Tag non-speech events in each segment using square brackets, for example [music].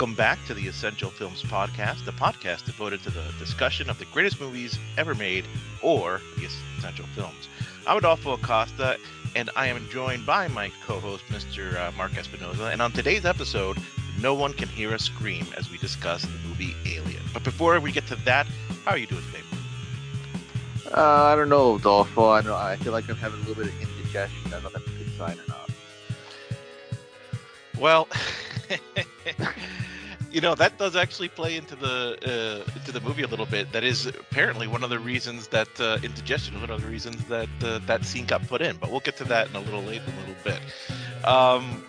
Welcome back to the Essential Films Podcast, the podcast devoted to the discussion of the greatest movies ever made or the essential films. I'm Adolfo Acosta, and I am joined by my co host, Mr. Uh, Mark Espinoza. And on today's episode, no one can hear us scream as we discuss the movie Alien. But before we get to that, how are you doing today? Uh, I don't know, Adolfo. I know. I feel like I'm having a little bit of indigestion. I don't know if that's a good sign or not. Well, you know that does actually play into the uh, into the movie a little bit. That is apparently one of the reasons that uh, indigestion one of the reasons that uh, that scene got put in. But we'll get to that in a little later, a little bit. Um,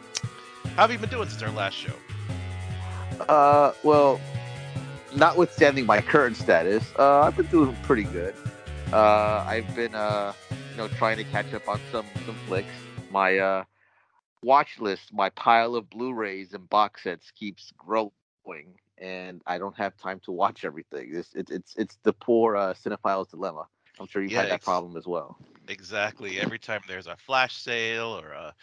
how have you been doing since our last show? Uh, well, notwithstanding my current status, uh, I've been doing pretty good. Uh, I've been uh, you know, trying to catch up on some some flicks. My uh watch list, my pile of Blu-rays and box sets keeps growing, and I don't have time to watch everything. It's it's it's, it's the poor uh, cinephile's dilemma. I'm sure you've Yeah, had that problem as well. Exactly. Every time there's a flash sale or a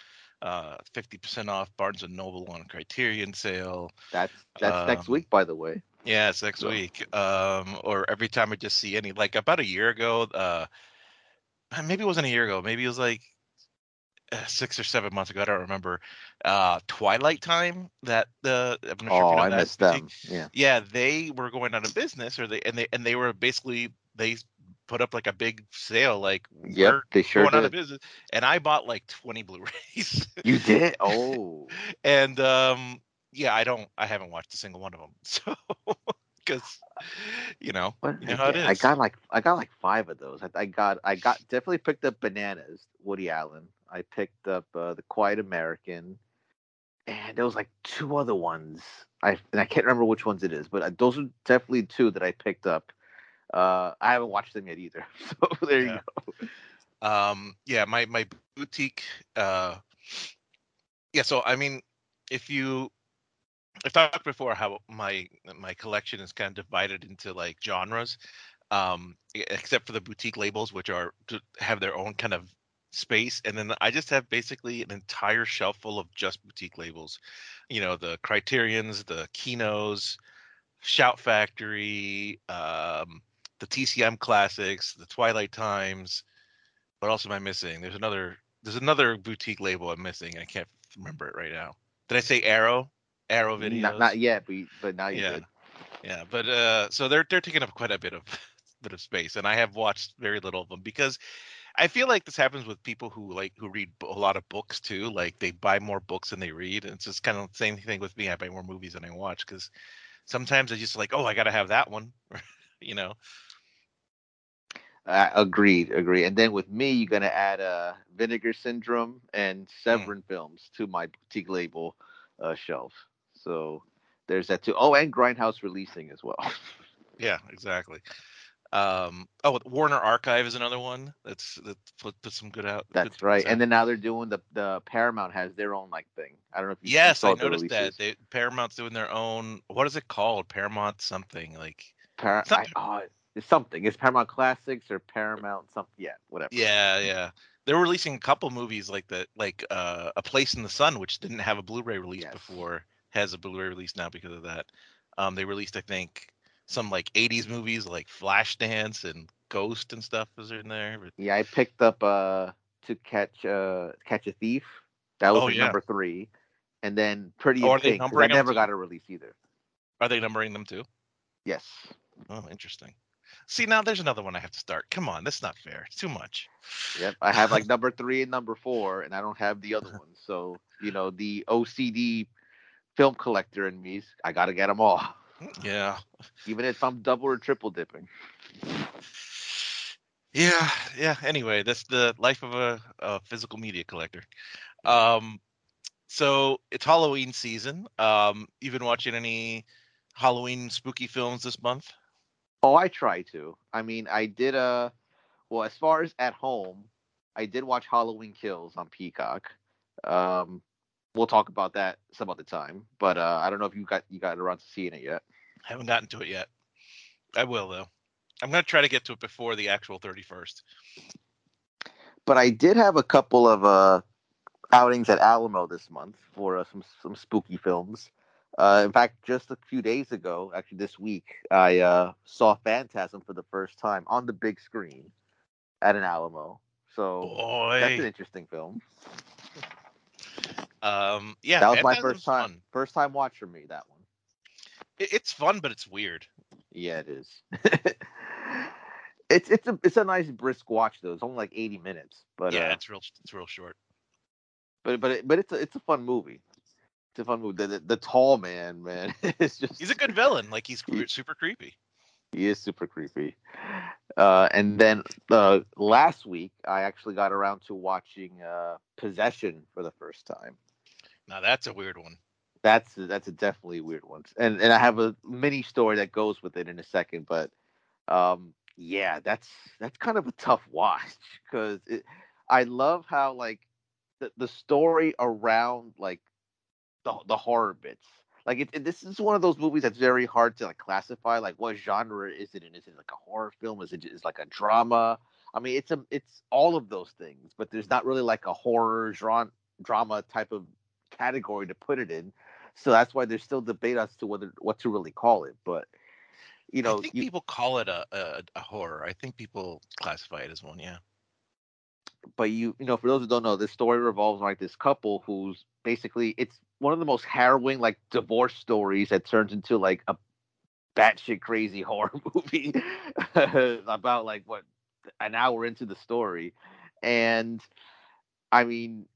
uh, 50% off Barnes and Noble on Criterion sale. That's that's next Um, week, by the way. Yeah, it's next So- week. Um, or every time I just see any, like about a year ago, uh, maybe it wasn't a year ago, maybe it was like uh, six or seven months ago. I don't remember. Uh, Twilight Time. That the I'm not sure if Oh, you know I that missed them. Yeah. Yeah, they were going out of business, or they and they and they were basically they put up like a big sale, like Yep, they sure going out of business. And I bought like 20 Blu-rays. You did? [laughs] Oh. and um yeah i don't i haven't watched a single one of them [laughs] so because you know What you know I how it get? I got like I got like five of those. I, I got I got definitely picked up Bananas, Woody Allen. I picked up uh, The Quiet American, and there was like two other ones. I and I can't remember which ones it is, but uh, those are definitely two that I picked up. Uh, I haven't watched them yet either. [laughs] So [laughs] there Yeah. you go. um yeah my my boutique uh yeah so i mean if you i've talked before how my my collection is kind of divided into like genres um except for the boutique labels which are to have their own kind of space and then i just have basically an entire shelf full of just boutique labels you know the criterions the kinos shout factory um the tcm classics the twilight times what else am I missing? There's another there's another boutique label I'm missing. I can't remember it right now. Did I say Arrow? Arrow videos. Not, not yet, but but now you Yeah. did. Yeah, but uh, so they're they're taking up quite a bit of [laughs] bit of space, and I have watched very little of them because I feel like this happens with people who like who read a lot of books too. Like they buy more books than they read, and it's just kind of the same thing with me. I buy more movies than I watch because sometimes I just like, oh, I gotta have that one, [laughs] you know. Uh, agreed, agreed. And then with me, you're gonna add uh, Vinegar Syndrome and Severin films to my boutique label uh, shelf. So there's that too. Oh, and Grindhouse releasing as well. Yeah, exactly. Um, oh, Warner Archive is another one that's that put, put some good out. That's things right. out. And then now they're doing the the Paramount has their own like thing. I don't know if you yes, I noticed that they, Paramount's doing their own. What is it called? Paramount something like. Par- It's not I, oh, it's something. It's Paramount Classics or Paramount something. Yeah, whatever. Yeah, yeah. They're releasing a couple movies like that, like uh, A Place in the Sun, which didn't have a Blu-ray release Yes. before, has a Blu-ray release now because of that. Um, they released, I think, some like '80s movies like Flashdance and Ghost and stuff was in there. Yeah, I picked up uh to catch uh catch a thief. That was Oh, yeah. number three. And then Pretty Oh, in are they Pink. I never got a release either. are they numbering them too? Yes. Oh, interesting. See, now there's another one I have to start. Come on, that's not fair. It's too much. Yep. I have like [laughs] number three and number four, and I don't have the other ones. So you know, the OCD film collector in me, I gotta get them all, Yeah. even if I'm double or triple dipping. Yeah, yeah. Anyway, that's the life of a, a physical media collector. Um, so it's Halloween season. Um, you been watching any Halloween spooky films this month? Oh, I try to. I mean, I did uh well, as far as at home, I did watch Halloween Kills on Peacock. Um, we'll talk about that some other time. But uh, I don't know if you got you got around to seeing it yet. I haven't gotten to it yet. I will though. I'm gonna try to get to it before the actual 31st. But I did have a couple of uh outings at Alamo this month for uh, some some spooky films. Uh, in fact, just a few days ago, actually this week, I uh, saw Phantasm for the first time on the big screen at an Alamo. So Boy. that's an interesting film. Um, yeah, that was my first time, fun. first time watch for me. That one. It- it's fun, but it's weird. Yeah, it is. [laughs] it's it's a it's a nice brisk watch though. It's only like eighty minutes, but yeah, uh, it's real. It's real short. but but it, but it's a, it's a fun movie. It's a fun movie. The, the, the tall man, man, [laughs] it's just He's a good villain. Like he's He- super creepy. He is super creepy. Uh, and then uh, last week, I actually got around to watching uh, Possession for the first time. Now that's a weird one. That's that's a definitely weird one. And and I have a mini story that goes with it in a second. But um, yeah, that's that's kind of a tough watch because I love how like the the story around like the the horror bits. Like it, it- this is one of those movies that's very hard to like classify. Like what genre is it in? Is it like a horror film? Is it is like a drama? I mean, it's a it's all of those things, but there's not really like a horror genre drama type of category to put it in. So that's why there's still debate as to whether what to really call it. But you know, I think you- people call it a, a a horror. I think people classify it as one. Yeah. but you you know for those who don't know this story revolves around like this couple who's basically it's one of the most harrowing like divorce stories that turns into like a batshit crazy [laughs] horror movie [laughs] about like what an hour into the story and i mean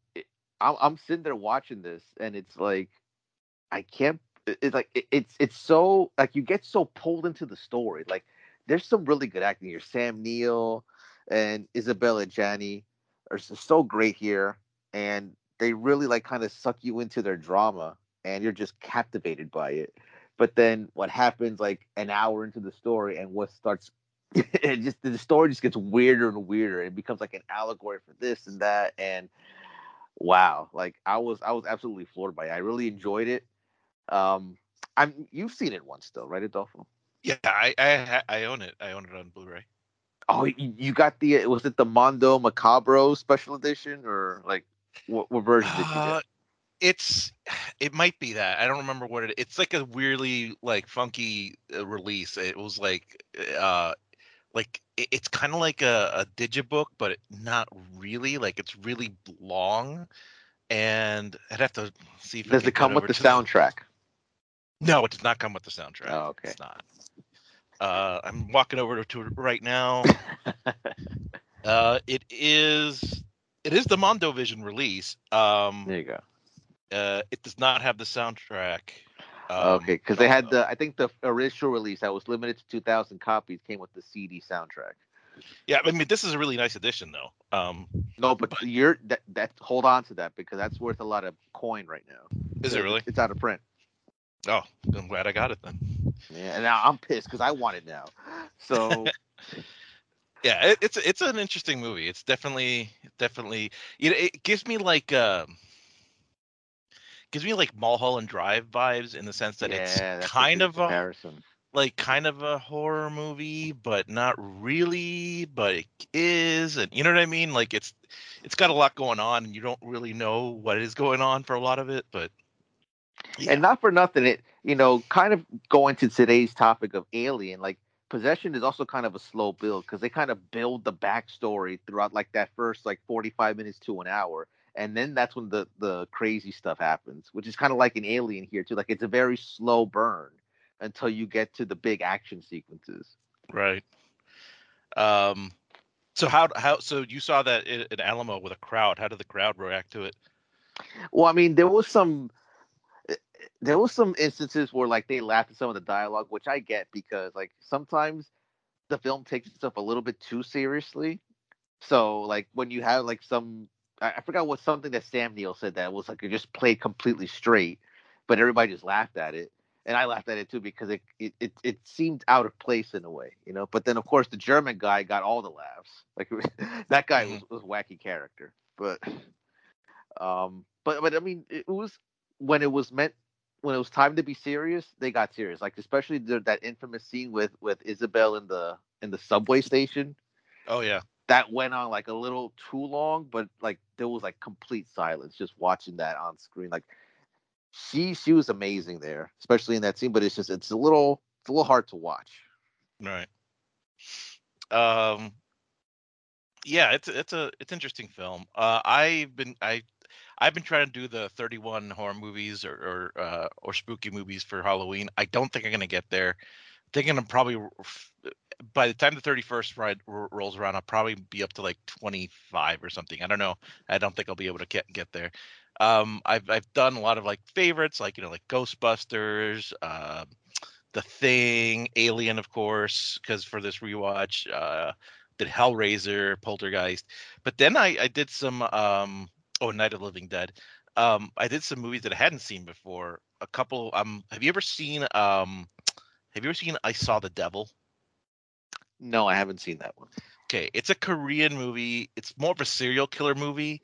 I'm, I'm sitting there watching this and it's like i can't it's like it, it's it's so like you get so pulled into the story like there's some really good acting here sam neill and Isabelle Adjani are so great here and they really like kind of suck you into their drama and you're just captivated by it. But then what happens like an hour into the story and what starts [laughs] it just the story just gets weirder and weirder it becomes like an allegory for this and that and wow like i was i was absolutely floored by it i really enjoyed it um i'm you've seen it once though right adolfo Yeah, I I I own it. I own it on Blu-ray. oh you, got the was it the mondo macabro special edition or like what, what version did you Uh, get it's [sighs] it might be that I don't remember what it. It's like a weirdly like funky uh, release. It was like uh like it, it's kind of like a, a digibook, but not really. Like it's really long, and I'd have to see if does it come with the soundtrack No, it does not come with the soundtrack. Oh, okay. It's not. Uh, I'm walking over to it right now. [laughs] Uh, it is it is the Mondo Vision release. Um, there you go uh, it does not have the soundtrack. Um, okay, because they had the I think the original release that was limited to 2,000 copies came with the CD soundtrack. Yeah, I mean this is a really nice edition though. Um, No, but you're that that hold on to that because that's worth a lot of coin right now. is it It's- really? It's out of print. Oh, I'm glad I got it then. Yeah, and now I'm pissed because I want it now. So [laughs] Yeah, it, it's it's an interesting movie. It's definitely definitely you know, it gives me like uh, gives me like Mulholland Drive vibes in the sense that yeah, it's a kind good of a like kind of a horror movie, but not really, but it is, and you know what I mean? Like it's it's got a lot going on, and you don't really know what is going on for a lot of it, but yeah. And not for nothing, it you know, kind of going to today's topic of Alien, like Possession is also kind of a slow build because they kind of build the backstory throughout like that first like 45 minutes to an hour. And then that's when the the crazy stuff happens, which is kind of like an alien here too. Like it's a very slow burn until you get to the big action sequences. right. Um, so how how so you saw that in, in Alamo with a crowd? How did the crowd react to it? Well, I mean, there was some eh, there was some instances where like they laughed at some of the dialogue, which I get because like sometimes the film takes itself a little bit too seriously. So like when you have like some I I forgot what something that Sam Neill said that was like it just played completely straight, but everybody just laughed at it. And I laughed at it too because it, it it it seemed out of place in a way, you know. But then of course the German guy got all the laughs. Like [laughs] that guy was, was a wacky character. But [sighs] um but but I mean it was when it was meant when it was time to be serious, they got serious. Like especially the, that infamous scene with with Isabel in the in the subway station Oh yeah, that went on like a little too long, but like there was like complete silence just watching that on screen. Like she she was amazing there, especially in that scene. But it's just it's a little it's a little hard to watch. Right. Um. Yeah, it's it's a it's interesting film. Uh, I've been I I've been trying to do the 31 horror movies or or uh, or spooky movies for Halloween. I don't think I'm gonna get there. Thinking I'm probably by the time the 31st ride r- rolls around, I'll probably be up to like 25 or something. I don't know. I don't think I'll be able to get get there. Um, I've I've done a lot of like favorites, like you know, like Ghostbusters, uh, The Thing, Alien, of course, because for this rewatch, uh, did Hellraiser, Poltergeist, but then I I did some um oh Night of the Living Dead. Um, I did some movies that I hadn't seen before. A couple. Um, have you ever seen um, have you ever seen I Saw the Devil? No, I haven't seen that one. Okay, it's a Korean movie. It's more of a serial killer movie,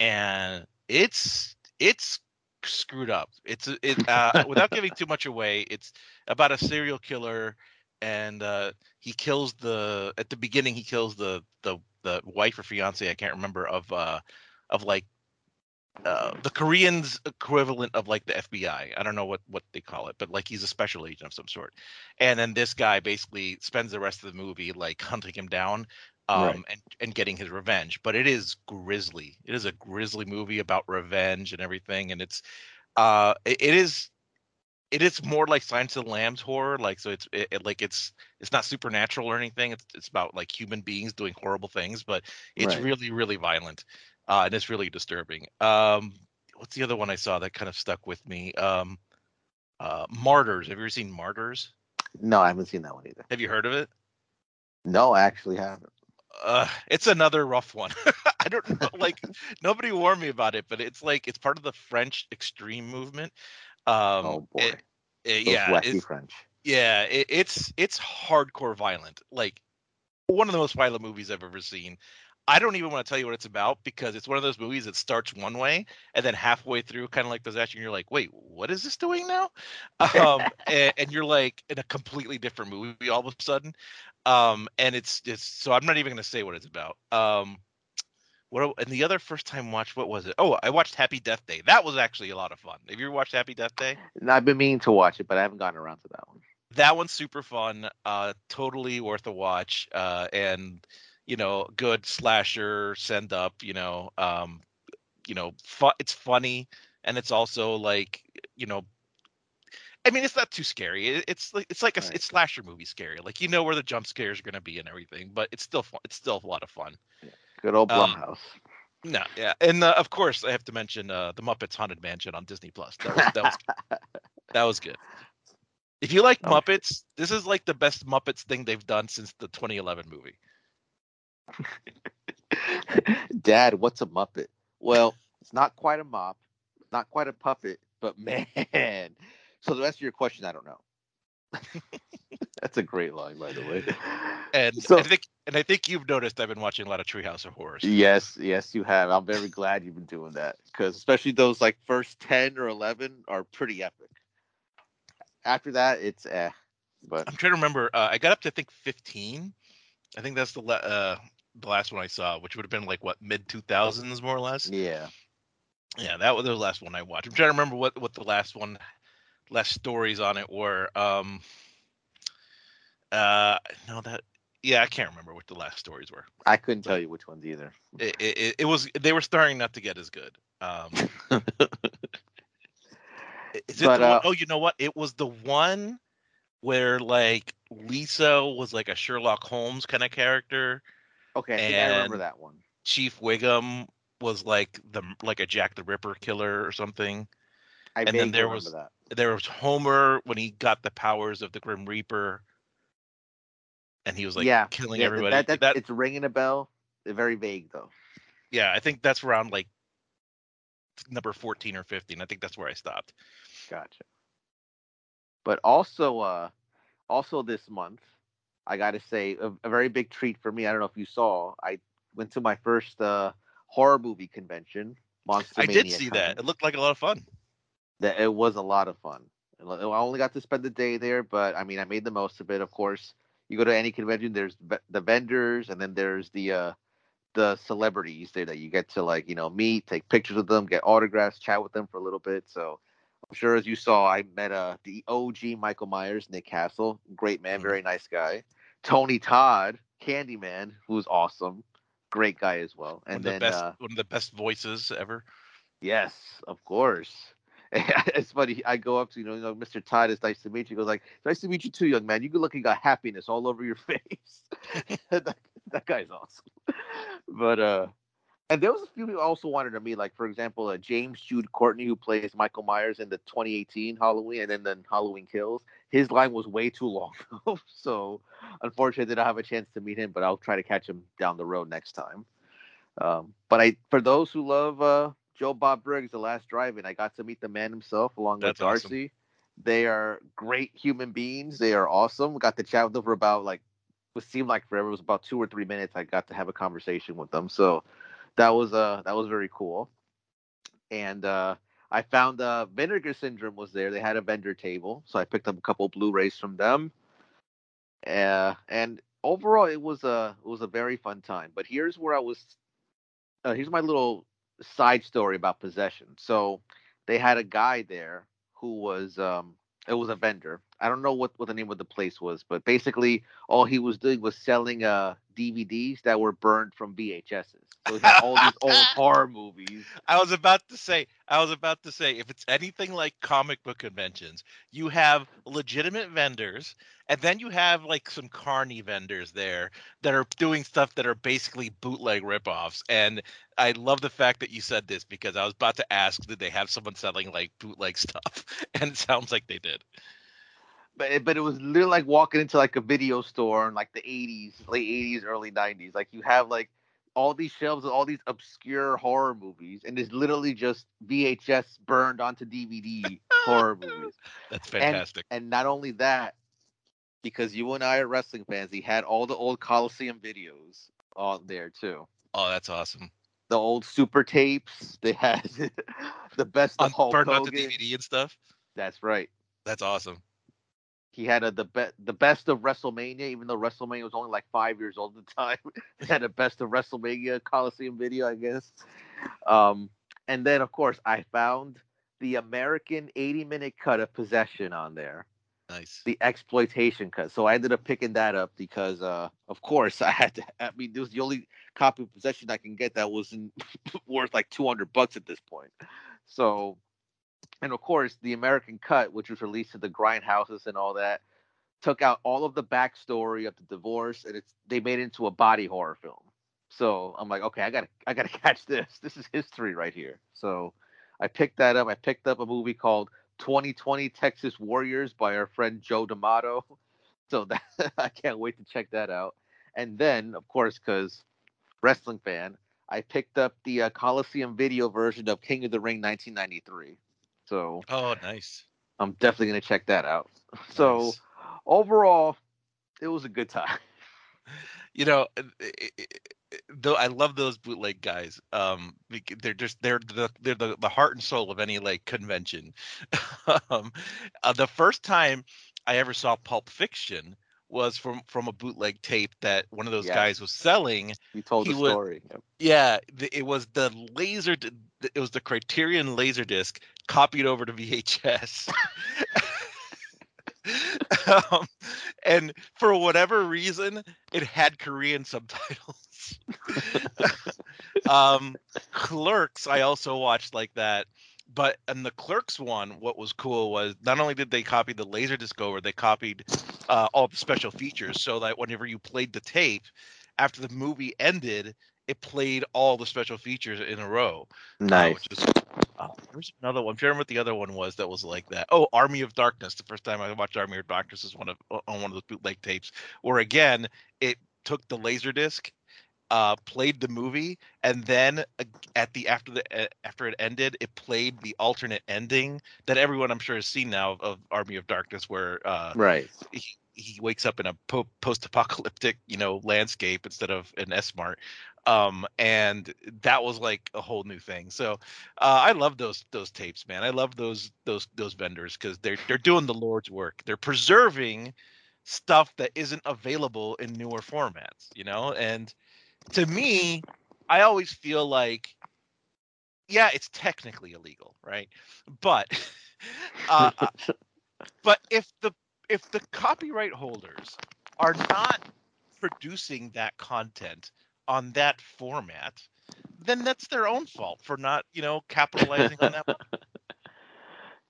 and it's it's screwed up. It's it uh, [laughs] without giving too much away. It's about a serial killer, and uh, he kills the at the beginning. He kills the the the wife or fiance. I can't remember of uh of like uh, the Koreans equivalent of like the FBI. I don't know what what they call it, but like he's a special agent of some sort. And then this guy basically spends the rest of the movie like hunting him down um Right. and and getting his revenge. But it is grisly. It is a grisly movie about revenge and everything and it's uh it, it is it is more like Silence of the Lambs horror like so it's it, it- like it's it's not supernatural or anything. It's it's about like human beings doing horrible things, but it's Right. really really violent uh, and it's really disturbing. Um, what's the other one I saw that kind of stuck with me? Um, uh, Martyrs. Have you ever seen Martyrs? No, I haven't seen that one either. Have you heard of it? No, I actually haven't. Uh, it's another rough one. [laughs] I don't know, like [laughs] nobody warned me about it, but it's like it's part of the French extreme movement. Um, oh boy, it- it- yeah, wacky it's- French. yeah, it, it's it's hardcore violent. Like one of the most violent movies I've ever seen. I don't even want to tell you what it's about because it's one of those movies that starts one way and then halfway through, kind of like possession, you're like, wait, what is this doing now? [laughs] Um, and, and you're like in a completely different movie all of a sudden. Um, and it's it's so I'm not even going to say what it's about. Um, what and the other first time watch, what was it? Oh, I watched Happy Death Day. That was actually a lot of fun. Have you ever watched Happy Death Day? I've been meaning to watch it, but I haven't gotten around to that one. that one's super fun uh totally worth a watch uh and you know good slasher send up you know um you know fu- it's funny and it's also like you know I mean, it's not too scary. It, it's like it's like a Right. it's slasher movie scary. Like you know where the jump scares are gonna be and everything, but it's still fun. It's still a lot of fun. Good old Um, Blumhouse. No, yeah, and uh, of course I have to mention uh, the Muppets Haunted Mansion on Disney Plus. That was that was [laughs] that was good. If you like Oh. Muppets, this is like the best Muppets thing they've done since the 2011 movie. [laughs] Dad, what's a Muppet? Well, it's not quite a mop, not quite a puppet, but [laughs] man. So the rest of your question, I don't know. [laughs] That's a great line, by the way. And So- I think and I think you've noticed I've been watching a lot of Treehouse of Horrors. Yes, yes, you have. I'm very glad you've been doing that because especially those like first ten or eleven are pretty epic. After that, it's eh. But I'm trying to remember. Uh, I got up to I think 15. I think that's the uh, the last one I saw, which would have been like what mid 2000s more or less. yeah, Yeah, that was the last one I watched. I'm trying to remember what what the last one, last stories on it were. Um, uh, no, that yeah, I can't remember what the last stories were. I couldn't tell you which ones either. It it, it- was they were starting not to get as good. Um, [laughs] is it But, uh, oh, you know what? It was the one where like Lisa was like a Sherlock Holmes kind of character. Okay, I think I remember that one. Chief Wiggum was like the like a Jack the Ripper killer or something. I and then there was- that. there was Homer when he got the powers of the Grim Reaper, and he was like yeah, killing yeah, everybody. That, that, That- it's ringing a bell. Very vague though. yeah, I think that's around like number fourteen or fifteen. I think that's where I stopped. Gotcha. But also, uh, also this month, I got to say a, a very big treat for me. I don't know if you saw. I went to my first uh, horror movie convention. Monster I did see that. It looked like a lot of fun. That it was a lot of fun. I only got to spend the day there, but I mean, I made the most of it. Of course, you go to any convention, there's the vendors, and then there's the uh, the celebrities there that you get to like you know meet, take pictures with them, get autographs, chat with them for a little bit. So I'm sure as you saw, I met uh the OG Michael Myers, Nick Castle, great man, Mhm. very nice guy. Tony Todd, Candyman, who's awesome, great guy as well. one And of the then best uh, one of the best voices ever. Yes, of course. [laughs] it's funny. I go up to you know, you know, Mr. Todd. It's nice to meet you. He goes like, "Nice to meet you too, young man. You good looking. Got happiness all over your [laughs] face." [laughs] that, that guy's awesome. But uh, and there was a few people I also wanted to meet. Like for example, uh, James Jude Courtney, who plays Michael Myers in the 2018 Halloween, and then then Halloween Kills. His line was way too long, [laughs] so unfortunately, I did not have a chance to meet him. But I'll try to catch him down the road next time. Um, but I, for those who love uh, Joe Bob Briggs, The Last Drive-In, I got to meet the man himself along That's with awesome. Darcy. They are great human beings. They are awesome. Got to chat with them for about like what seemed like forever. It was about two or three minutes. I got to have a conversation with them. So that was uh that was very cool. And uh I found uh Vinegar Syndrome was there. They had a vendor table, so I picked up a couple Blu-rays from them. Uh, and overall, it was a it was a very fun time. But here's where I was. Uh, here's my little side story about possession. So they had a guy there who was um it was a vendor. I don't know what, what the name of the place was, but basically all he was doing was selling uh DVDs that were burned from VHSs. So he had all these old [laughs] horror movies. I was about to say, I was about to say, if it's anything like comic book conventions, you have legitimate vendors, and then you have like some carny vendors there that are doing stuff that are basically bootleg ripoffs. And I love the fact that you said this because I was about to ask, did they have someone selling like bootleg [laughs] stuff? And it sounds like they did. But it, but it was literally like walking into like a video store in like the 80s, late 80s, early 90s. Like you have like all these shelves of all these obscure horror movies, and it's literally just VHS burned onto DVD horror movies. [laughs] That's fantastic. And not only that, because you and I are wrestling fans, he had all the old Coliseum videos on there too. oh, that's awesome. The old super tapes. They had [laughs] the best On, of Hulk burned onto DVD and stuff. That's right. That's awesome. He had a, the be- the best of WrestleMania, even though WrestleMania was only like five years old at the time. [laughs] they had a best of WrestleMania Coliseum video, I guess. Um, and then of course I found the American 80 minute cut of Possession on there. Nice. the exploitation cut. So I ended up picking that up because, uh, of course, [laughs] I had to. I mean, this was the only copy of possession I can get that wasn't [laughs] worth like two hundred bucks at this point. So, and of course, the American cut, which was released to the grindhouses and all that, took out all of the backstory of the divorce, and it's they made it into a body horror film. So I'm like, okay, I gotta, I gotta [laughs] catch this. This is history right here. So I picked that up. I picked up a movie called 2020 Texas Warriors by our friend Joe D'Amato. [laughs] So that [laughs] I can't wait to check that out. And then, of course, because wrestling fan, I picked up the uh, Coliseum video version of King of the Ring 1993. So Oh, nice. I'm definitely gonna check that out. [laughs] So overall, it was a good time. [laughs] you know uh, i- i- i- though i love those bootleg guys um they're just they're the they're the, the heart and soul of any like convention [laughs] um uh, the first time i ever saw pulp fiction was from from a bootleg tape that one of those Yes. guys was selling You told He the was- story. yeah the, it was the laser it was the criterion laser disc copied over to vhs um, and for whatever reason it had korean subtitles [laughs] um clerks i also watched like that but in the clerks one what was cool was not only did they copy the laser disc over they copied uh, all the special features so that whenever you played the tape after the movie ended it played all the special features in a row uh, Nice. which is uh, there's another one. I'm trying to remember what the other one was that was like that. Oh, Army of Darkness. The first time I watched Army of Darkness was one of on one of those bootleg tapes, where again it took the laser disc, uh, played the movie, and then at the after the uh, after it ended, it played the alternate ending that everyone I'm sure has seen now of, of Army of Darkness, where uh, right. he, he wakes up in a po- post-apocalyptic you know landscape instead of an s-mart um and that was like a whole new thing. So uh i love those those tapes man. I love those those those vendors because they're they're doing the lord's work. They're preserving stuff that isn't available in newer formats you know? And to me i always feel like yeah, it's technically illegal, right? But [laughs] uh, uh, but if the if the copyright holders are not producing that content on that format, then that's their own fault for not, you know, capitalizing on that. [laughs]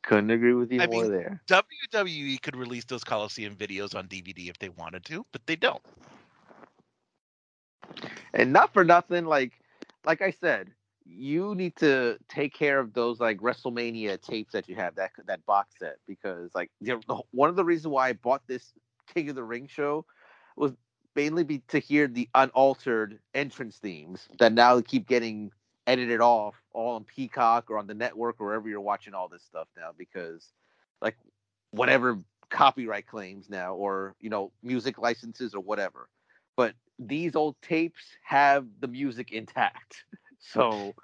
Couldn't agree with you I more mean, there. WWE could release those Coliseum videos on DVD if they wanted to, but they don't. And not for nothing, like like I said, you need to take care of those like WrestleMania tapes that you have that that box set because like you know, one of the reasons why I bought this King of the Ring show was mainly be to hear the unaltered entrance themes that now keep getting edited off all on Peacock or on the network or wherever you're watching all this stuff now because like whatever copyright claims now or you know music licenses or whatever. But these old tapes have the music intact. [laughs] So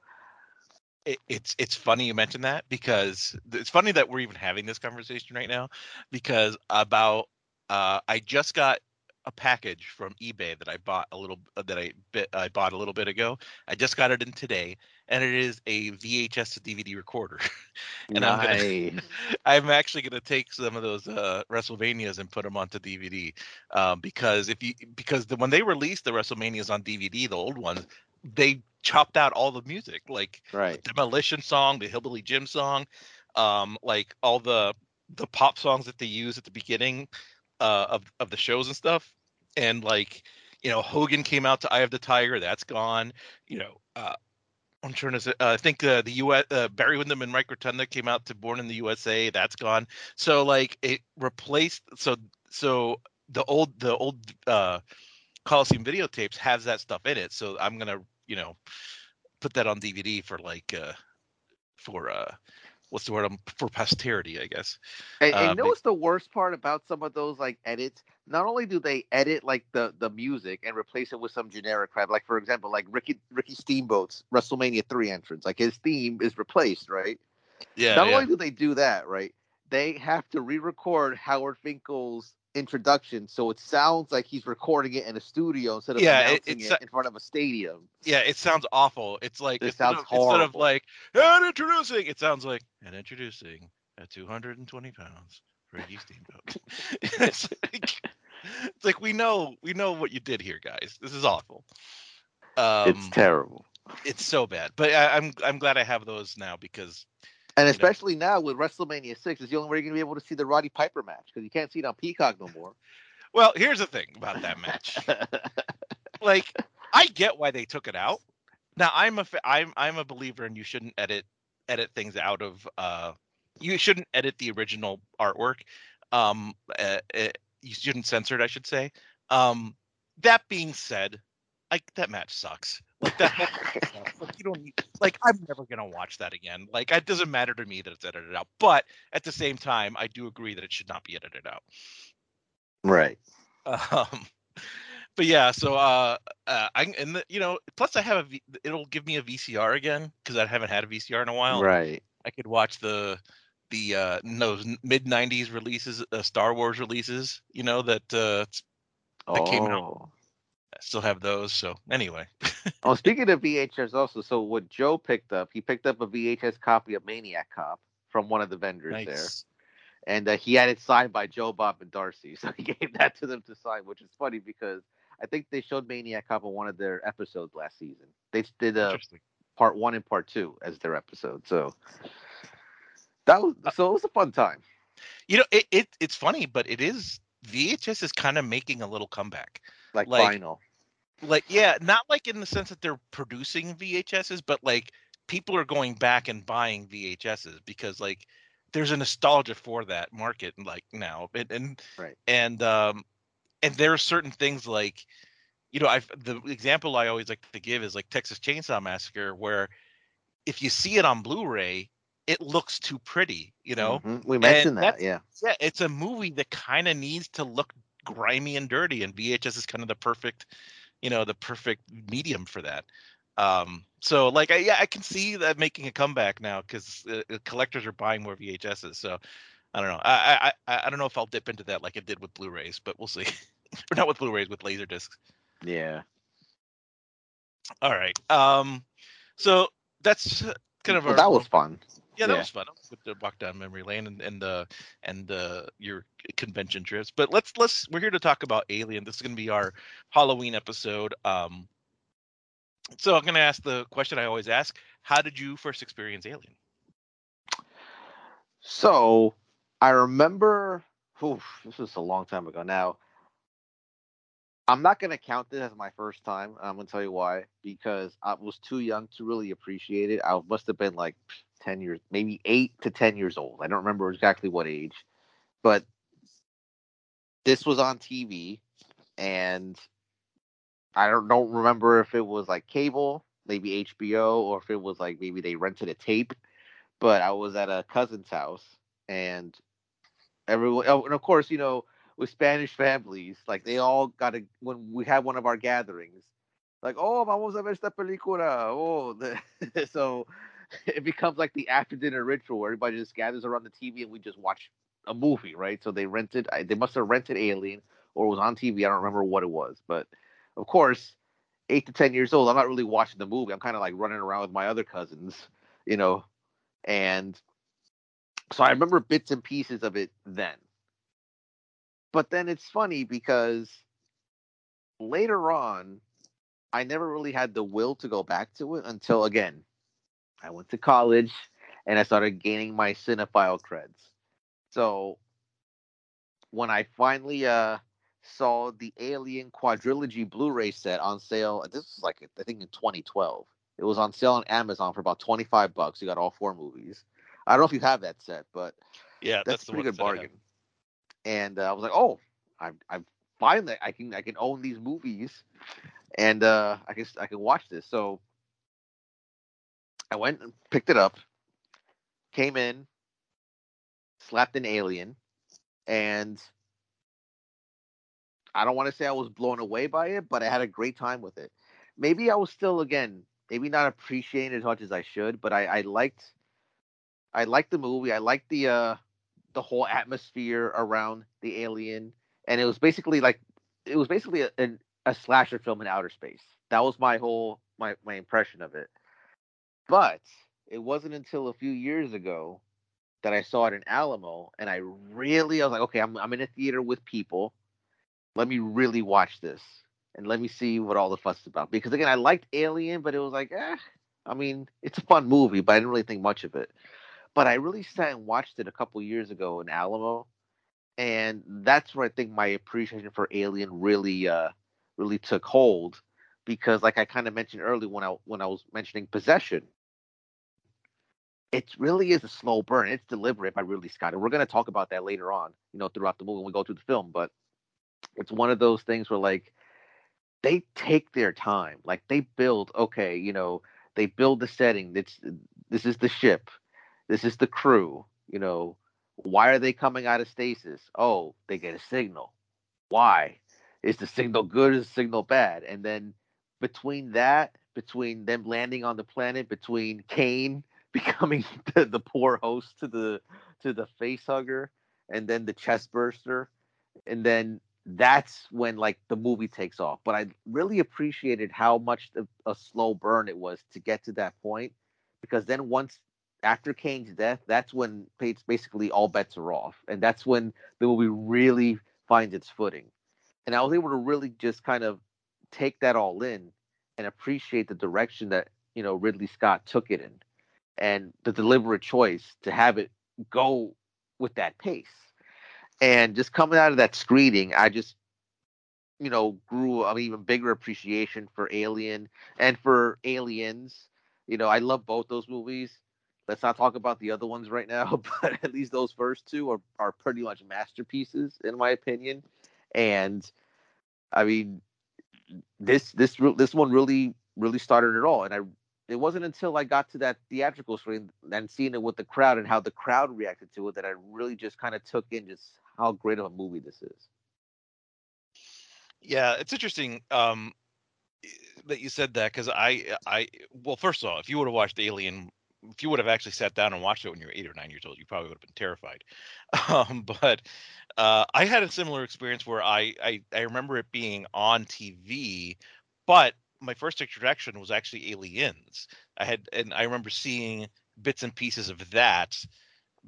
it, it's it's funny you mentioned that because it's funny that we're even having this conversation right now because about uh, I just got a package from eBay that I bought a little uh, that I bit I bought a little bit ago. I just got it in today, and it is a VHS to DVD recorder. [laughs] and I'm gonna, [laughs] I'm actually gonna take some of those uh, WrestleManias and put them onto DVD um, because if you because the, when they released the WrestleManias on DVD, the old ones, they chopped out all the music, like right. the Demolition song, the Hillbilly Jim song, um, like all the the pop songs that they use at the beginning uh, of of the shows and stuff. And like, you know, Hogan came out to Eye of the Tiger, that's gone. You know, uh, I'm trying to say, uh, I think uh, the U.S. Uh, Barry Windham and Mike Rotunda came out to Born in the USA, that's gone. So like, it replaced. So so the old the old uh, Coliseum videotapes has that stuff in it. So I'm gonna you know put that on DVD for like uh for uh what's the word um, for posterity, I guess. And, and uh, you know what's the worst part about some of those like edits? Not only do they edit like the the music and replace it with some generic crap, like for example, like Ricky Ricky Steamboat's WrestleMania three entrance, like his theme is replaced, right? Yeah. Not yeah. only do they do that, right? They have to re-record Howard Finkel's introduction, so it sounds like he's recording it in a studio instead of yeah, announcing it, it in front of a stadium. Yeah, it sounds awful. It's like it instead, sounds of, horrible. instead of like and introducing, it sounds like and introducing at 220 pounds, Ricky Steamboat. [laughs] [laughs] it's, like, it's like we know we know what you did here, guys. This is awful. Um, it's terrible. It's so bad, but I, I'm I'm glad I have those now because and especially know. now with WrestleMania six, is the only way you're gonna be able to see the Roddy Piper match because you can't see it on Peacock no more. Well, here's the thing about that match. [laughs] like, I get why they took it out. Now, I'm a I'm I'm a believer, and you shouldn't edit edit things out of. uh You shouldn't edit the original artwork. Um, uh, uh, you shouldn't censor it, I should say. Um, that being said, like that match sucks. Like that. [laughs] like you don't need, like I'm never gonna watch that again. Like it doesn't matter to me that it's edited out. But at the same time, I do agree that it should not be edited out. Right. [laughs] Um, but yeah, so uh, uh, I and the, you know, plus I have a v, it'll give me a VCR again because I haven't had a VCR in a while. Right. I could watch the the uh those mid '90s releases, uh, Star Wars releases. You know that uh that oh. came out. I still have those. So anyway. oh, [laughs] speaking of VHS, also, so what Joe picked up, he picked up a VHS copy of Maniac Cop from one of the vendors nice. there and uh, he had it signed by Joe Bob and Darcy. [laughs] So he gave that to them to sign, which is funny because I think they showed Maniac Cop on one of their episodes last season. They did uh, part one and part two as their episode. So that was so it was a fun time. You know, it, it it's funny, but it is VHS is kind of making a little comeback, like, like vinyl. Like yeah, not like in the sense that they're producing VHSs, but like people are going back and buying VHSs because like there's a nostalgia for that market like now and and right. and um and there are certain things like you know i the example i always like to give is like texas chainsaw massacre where if you see it on blu-ray it looks too pretty you know mm-hmm. we mentioned and that yeah yeah it's a movie that kind of needs to look grimy and dirty and vhs is kind of the perfect you know the perfect medium for that um, so like I, yeah, I can see that making a comeback now because uh, uh, collectors are buying more VHSs. So I don't know. I, I I don't know if I'll dip into that like it did with Blu-rays, but we'll see. [laughs] or not with Blu-rays, with laser discs. Yeah. All right. Um, so that's kind of well, our, that was fun. Yeah, that yeah. was fun. With the walk down memory lane and and the and the your convention trips. But let's let's we're here to talk about Alien. This is going to be our Halloween episode. Um, so I'm going to ask the question I always ask: How did you first experience Alien? So I remember. Oof, this was a long time ago now. I'm not gonna count this as my first time. I'm gonna tell you why. Because I was too young to really appreciate it. I must have been like ten years, maybe eight to ten years old. I don't remember exactly what age, but this was on TV, and I don't don't remember if it was like cable, maybe HBO, or if it was like maybe they rented a tape. But I was at a cousin's house, and everyone, oh, and of course, you know, with Spanish families, like they all got to when we had one of our gatherings, like, oh, vamos a ver esta película. Oh, [laughs] so [laughs] it becomes like the after dinner ritual where everybody just gathers around the TV and we just watch a movie, right? So they rented, they must have rented Alien or it was on TV. I don't remember what it was, but of course, eight to ten years old, I'm not really watching the movie. I'm kind of like running around with my other cousins, you know, and so I remember bits and pieces of it then. But then it's funny because later on, I never really had the will to go back to it until again, I went to college and I started gaining my cinephile creds. So when I finally uh saw the Alien quadrilogy Blu-ray set on sale, this was like I think in 2012. It was on sale on Amazon for about 25 bucks. You got all four movies. I don't know if you have that set, but Yeah, that's, that's, a pretty good that I have. bargain. And uh, I was like, oh, I I finally I can I can own these movies, and uh, I can I can watch this. So I went and picked it up, came in, slapped an Alien, and I don't want to say I was blown away by it, but I had a great time with it. Maybe I was still again maybe not appreciating as much as I should, but I, I liked I liked the movie. I liked the uh the whole atmosphere around the alien, and it was basically like it was basically a, a, a slasher film in outer space. That was my whole my my impression of it. But it wasn't until a few years ago that I saw it in Alamo, and I really I was like, okay, I'm I'm in a theater with people. Let me really watch this and let me see what all the fuss is about. Because again, I liked Alien, but it was like, eh, I mean, [laughs] it's a fun movie, but I didn't really think much of it. But I really sat and watched it a couple years ago in Alamo, and that's where I think my appreciation for Alien really, uh, really took hold. Because, like I kind of mentioned earlier when I when I was mentioning Possession, it really is a slow burn. It's deliberate by Ridley Scott, and we're going to talk about that later on, you know, throughout the movie when we go through the film. But it's one of those things where like they take their time, like they build. Okay, you know, they build the setting. It's this is the ship, this is the crew. You know, why are they coming out of stasis? Oh, they get a signal. Why? Is the signal good? Is the signal bad? And then between that, between them landing on the planet, between Kane [laughs] becoming the, the poor host to the to the face hugger, and then the chest burster, and then that's when like the movie takes off. But I really appreciated how much of a slow burn it was to get to that point, because then once after Kane's death, that's when basically all bets are off, and that's when the movie really finds its footing. And I was able to really just kind of take that all in and appreciate the direction that you know Ridley Scott took it in, and the deliberate choice to have it go with that pace. And just coming out of that screening, I just you know grew an even bigger appreciation for Alien and for Aliens. You know, I love both those movies. Let's not talk about the other ones right now, [laughs] but at least those first two are, are pretty much masterpieces in my opinion. And I mean, this this this one really really started it all. And I it wasn't until I got to that theatrical screen and seeing it with the crowd and how the crowd reacted to it that I really just kind of took in just how great of a movie this is. Yeah, it's interesting um, that you said that because I, I, well, first of all, if you would have watched Alien, if you would have actually sat down and watched it when you were eight or nine years old, you probably would have been terrified. [laughs] Um, but uh, I had a similar experience where I, I, I remember it being on TV, but my first introduction was actually Aliens. I had and I remember seeing bits and pieces of that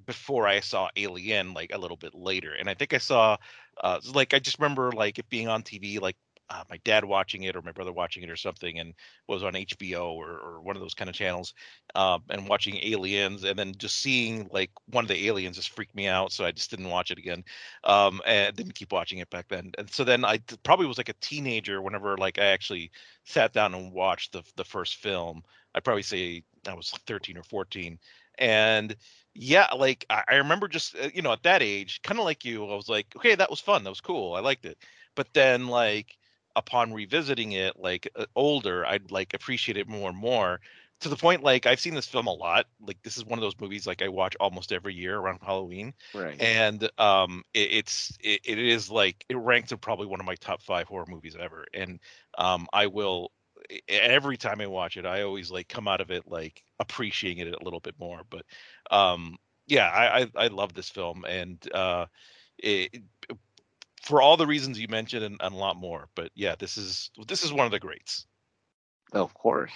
before I saw Alien like a little bit later. And I think I saw uh like I just remember like it being on TV like uh, my dad watching it or my brother watching it or something and was on HBO or, or one of those kind of channels um, and watching aliens and then just seeing like one of the aliens just freaked me out so I just didn't watch it again um, and didn't keep watching it back then and so then I probably was like a teenager whenever like I actually sat down and watched the the first film. I'd probably say I was 13 or 14 and yeah like I, I remember just uh, you know at that age kind of like you I was like okay that was fun that was cool I liked it but then like upon revisiting it like uh, older i'd like appreciate it more and more to the point like i've seen this film a lot like this is one of those movies like i watch almost every year around halloween Right. and um it, it's it, it is like it ranks in probably one of my top five horror movies ever and um i will every time i watch it i always like come out of it like appreciating it a little bit more but um yeah i i, I love this film and uh it, for all the reasons you mentioned and, and a lot more. But yeah, this is this is one of the greats. Of course.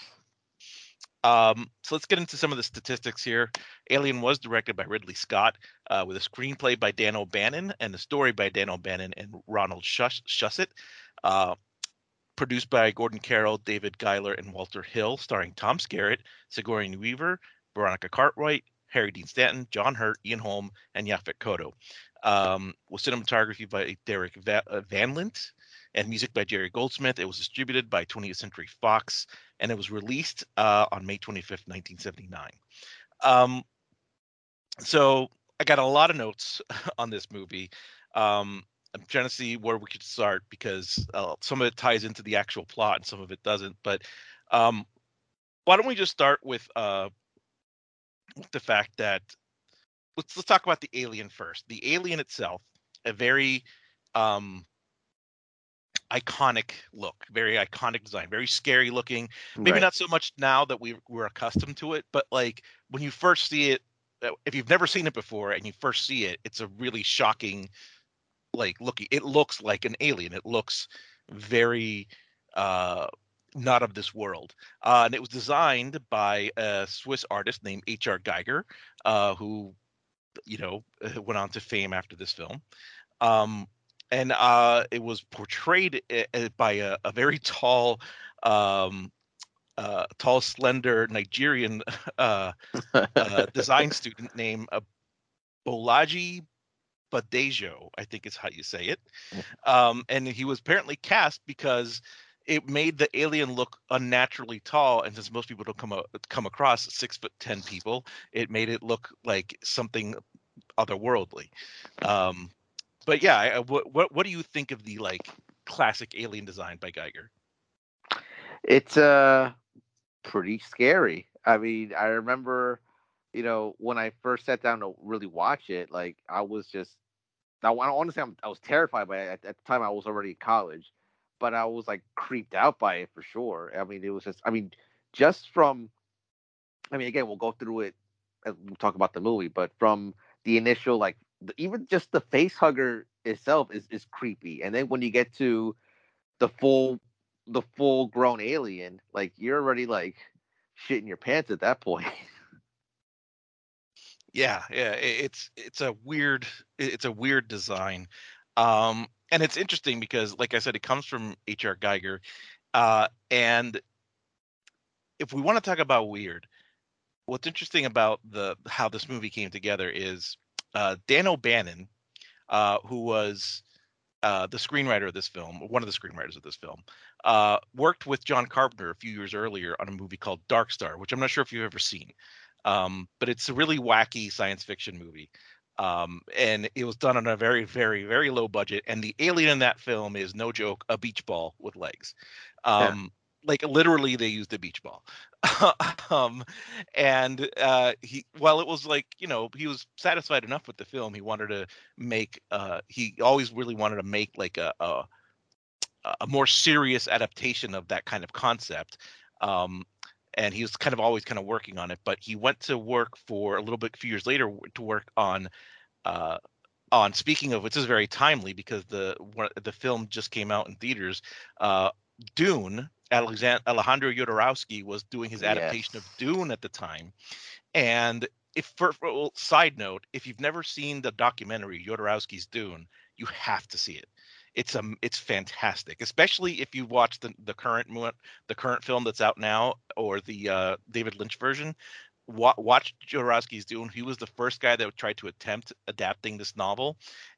Um, so let's get into some of the statistics here. Alien was directed by Ridley Scott, uh, with a screenplay by Dan O'Bannon and a story by Dan O'Bannon and Ronald Shus- Shusett. Uh, produced by Gordon Carroll, David Giler, and Walter Hill, starring Tom Skerritt, Sigourney Weaver, Veronica Cartwright, Harry Dean Stanton, John Hurt, Ian Holm, and Yaphet Kotto. Um, with cinematography by Derek Va- uh, Van Lint and music by Jerry Goldsmith. It was distributed by 20th Century Fox and it was released uh, on May 25th, 1979. Um, so I got a lot of notes [laughs] on this movie. Um, I'm trying to see where we could start because uh, some of it ties into the actual plot and some of it doesn't. But um, why don't we just start with uh, with the fact that let's let's talk about the alien first. The alien itself, a very um, iconic look, very iconic design, very scary looking. Maybe Right. not so much now that we we're accustomed to it, but like when you first see it, uh, if you've never seen it before and you first see it, it's a really shocking, like looking. It looks like an alien. It looks very uh not of this world. Uh, and it was designed by a Swiss artist named H.R. Geiger, uh, who, you know, [laughs] went on to fame after this film. Um, and uh, it was portrayed uh, uh, by a, a very tall, um, uh, tall, slender Nigerian [laughs] uh, uh, design [laughs] student named uh, Bolaji Badejo, I think is how you say it. Um, and he was apparently cast because it made the alien look unnaturally tall, and since most people don't come a, come across six foot ten people, it made it look like something otherworldly. Um, but yeah, I, what what what do you think of the like classic alien design by Geiger? It's uh pretty scary. I mean, I remember, you know, when I first sat down to really watch it, like I was just I want to say I'm, I was terrified by it. At, at the time, I was already in college, but I was like creeped out by it for sure. I mean, it was just, I mean, just from, I mean, again, we'll go through it as we talk about the movie, but from the initial, like, the, even just the face hugger itself is is creepy, and then when you get to the full, the full grown alien, like you're already like shitting your pants at that point. Yeah, yeah, i- it's it's a weird it's a weird design. Um and it's interesting because like I said it comes from HR Geiger. Uh and if we want to talk about weird, what's interesting about the how this movie came together is uh Dan O'Bannon uh who was uh, the screenwriter of this film, one of the screenwriters of this film, uh, worked with John Carpenter a few years earlier on a movie called Dark Star, which I'm not sure if you've ever seen, um, but it's a really wacky science fiction movie. Um, and it was done on a very, very, very low budget. And the alien in that film is no joke, a beach ball with legs. Um, Like literally, they used a beach ball. [laughs] um, and uh, he, while it was like, you know, he was satisfied enough with the film, he wanted to make uh he always really wanted to make like a a, a more serious adaptation of that kind of concept um and he was kind of always kind of working on it but he went to work for a little bit a few years later to work on uh on speaking of which is very timely because the one, the film just came out in theaters uh Dune Alexand- Alejandro Jodorowsky was doing his adaptation Yes. of Dune at the time, and if for, for well, side note, if you've never seen the documentary Jodorowsky's Dune, you have to see it. It's um it's fantastic, especially if you watch the the current the current film that's out now or the uh, David Lynch version. Wa- watch Jodorowsky's Dune. He was the first guy that tried to attempt adapting this novel,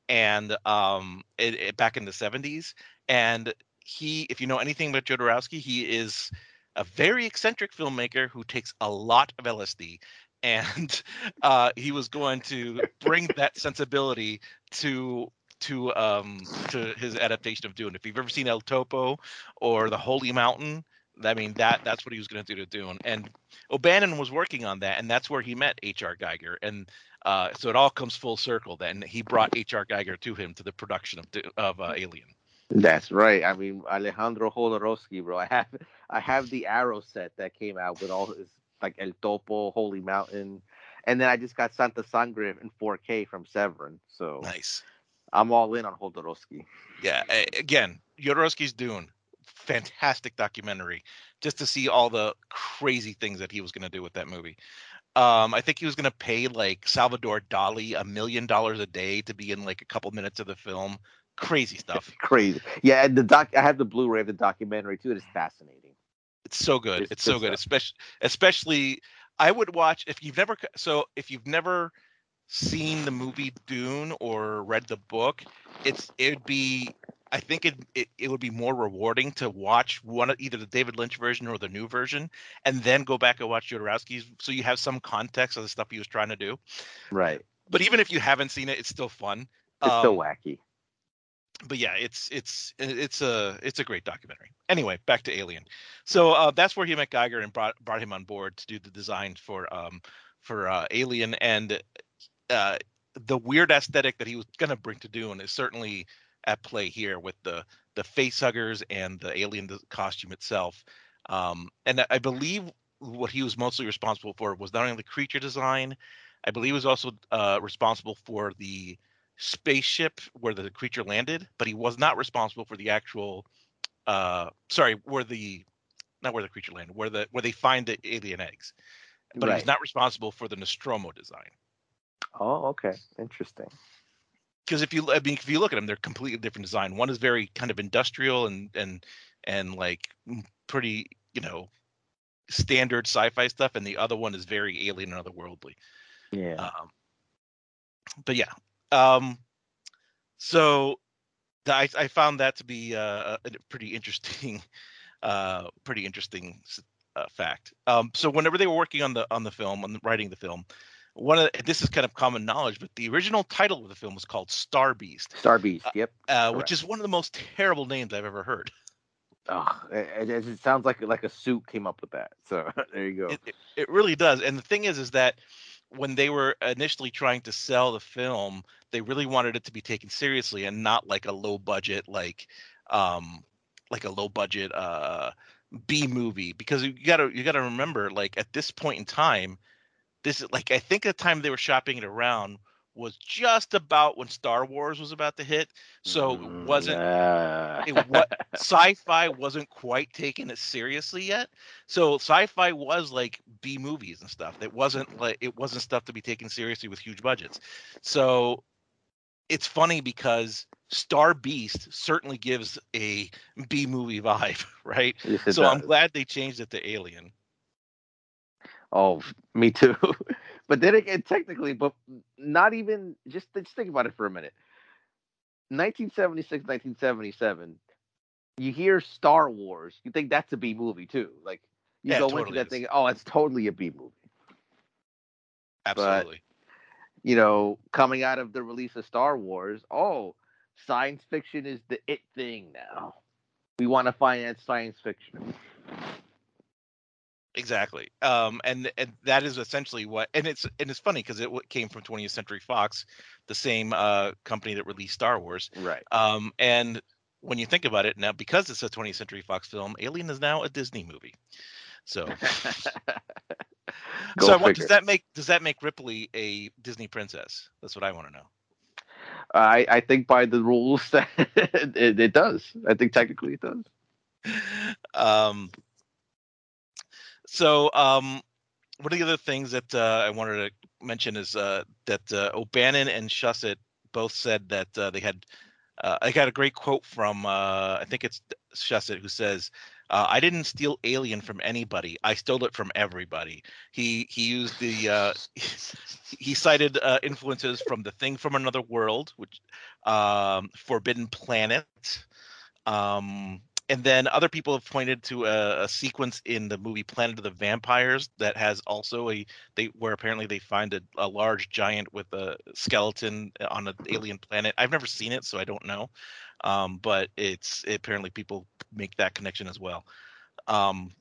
and um it, it- back in the 70s. And he, if you know anything about Jodorowsky, he is a very eccentric filmmaker who takes a lot of LSD and [laughs] uh, he was going to bring that sensibility to to um to his adaptation of Dune. If you've ever seen El Topo or The Holy Mountain, I mean that that's what he was going to do to Dune. And O'Bannon was working on that, and that's where he met H.R. Geiger. And uh, so it all comes full circle. Then he brought H.R. Geiger to him to the production of of uh, Alien. That's right. I mean, Alejandro Jodorowsky, bro. I have I have the Arrow set that came out with all his like El Topo, Holy Mountain, and then I just got Santa Sangre in 4K from Severin. So Nice. I'm all in on Jodorowsky. Yeah. Again, Jodorowsky's Dune, fantastic documentary. Just to see all the crazy things that he was going to do with that movie. Um, I think he was going to pay like Salvador Dali a million dollars a day to be in like a couple minutes of the film. Crazy [laughs] stuff. Crazy. Yeah, and the doc. I have the Blu-ray of the documentary too. It is fascinating. It's so good. It's It's, so good good. stuff. Especially, especially, I would watch if you've never. So if you've never seen the movie Dune or read the book, it's it would be. I think it, it it would be more rewarding to watch one of either the David Lynch version or the new version, and then go back and watch Jodorowsky's, so you have some context of the stuff he was trying to do. Right. But even if you haven't seen it, it's still fun. It's Um, still wacky. but yeah, it's it's it's a it's a great documentary. Anyway, back to Alien. So uh, that's where he met Geiger and brought brought him on board to do the design for um for uh, Alien and uh, the weird aesthetic that he was gonna bring to Dune is certainly at play here with the the face huggers and the alien costume itself. Um, and I- believe what he was mostly responsible for was not only the creature design, I believe he was also uh, responsible for the spaceship where the creature landed, but he was not responsible for the actual uh sorry, where the not where the creature landed, where the where they find the alien eggs. But he right. was not responsible for the Nostromo design. Oh, okay. Interesting. Because if you I mean if you look at them, they're completely different design. One is very kind of industrial and and and like pretty, you know, standard sci-fi stuff, and the other one is very alien and otherworldly. Yeah. Um, but yeah, um, so th- I, I found that to be uh, a a pretty interesting, [laughs] uh, pretty interesting uh, fact. Um, so whenever they were working on the on the film, on the, writing the film, one of the, this is kind of common knowledge, but the original title of the film was called Star Beast, Star Beast. Yep. uh, which is one of the most terrible names I've ever heard. Oh, it, it, it sounds like like a suit came up with that. So [laughs] there you go. It, it, it really does. And the thing is, is that when they were initially trying to sell the film, they really wanted it to be taken seriously and not like a low budget, like, um, like a low budget uh B movie. Because you gotta you gotta remember, like at this point in time, this is like I think the time they were shopping it around was just about when Star Wars was about to hit. So it Mm, wasn't uh, it wa- [laughs] sci-fi wasn't quite taking it seriously yet. So sci-fi was like B movies and stuff. It wasn't like it wasn't stuff to be taken seriously with huge budgets. So it's funny because Star Beast certainly gives a B movie [laughs] vibe, right? yes, so I'm glad they changed it to Alien. Oh, [laughs] me too. but then again, technically, but not even just just think about it for a minute. 1976, 1977. You hear Star Wars, you think that's a B movie too. Like you Yeah, go into totally that is. thing, oh, it's totally a B movie. Absolutely. You know, coming out of the release of Star Wars, oh, science fiction is the it thing now. We want to finance science fiction. Exactly. Um, and and that is essentially what, and it's and it's funny because it came from 20th Century Fox, the same uh, company that released Star Wars. Right. Um, and when you think about it now, because it's a 20th Century Fox film, Alien is now a Disney movie. So, [laughs] so I want, does that make does that make Ripley a Disney princess? That's what I want to know. I, I think by the rules [laughs] that it, it does. I think technically it does. um, so um, one of the other things that uh, I wanted to mention is uh, that uh, O'Bannon and Shusett both said that uh, they had. Uh, I got a great quote from uh, I think it's Shusett who says, uh, "I didn't steal Alien from anybody. I stole it from everybody." He he used the [laughs] he cited influences from The Thing from Another World, which um, Forbidden Planet, um, and then other people have pointed to a, a, sequence in the movie Planet of the Vampires that has also a they where apparently they find a, a large giant with a skeleton on an alien planet. I've never seen it, so I don't know. Um, but it's apparently people make that connection as well. Um,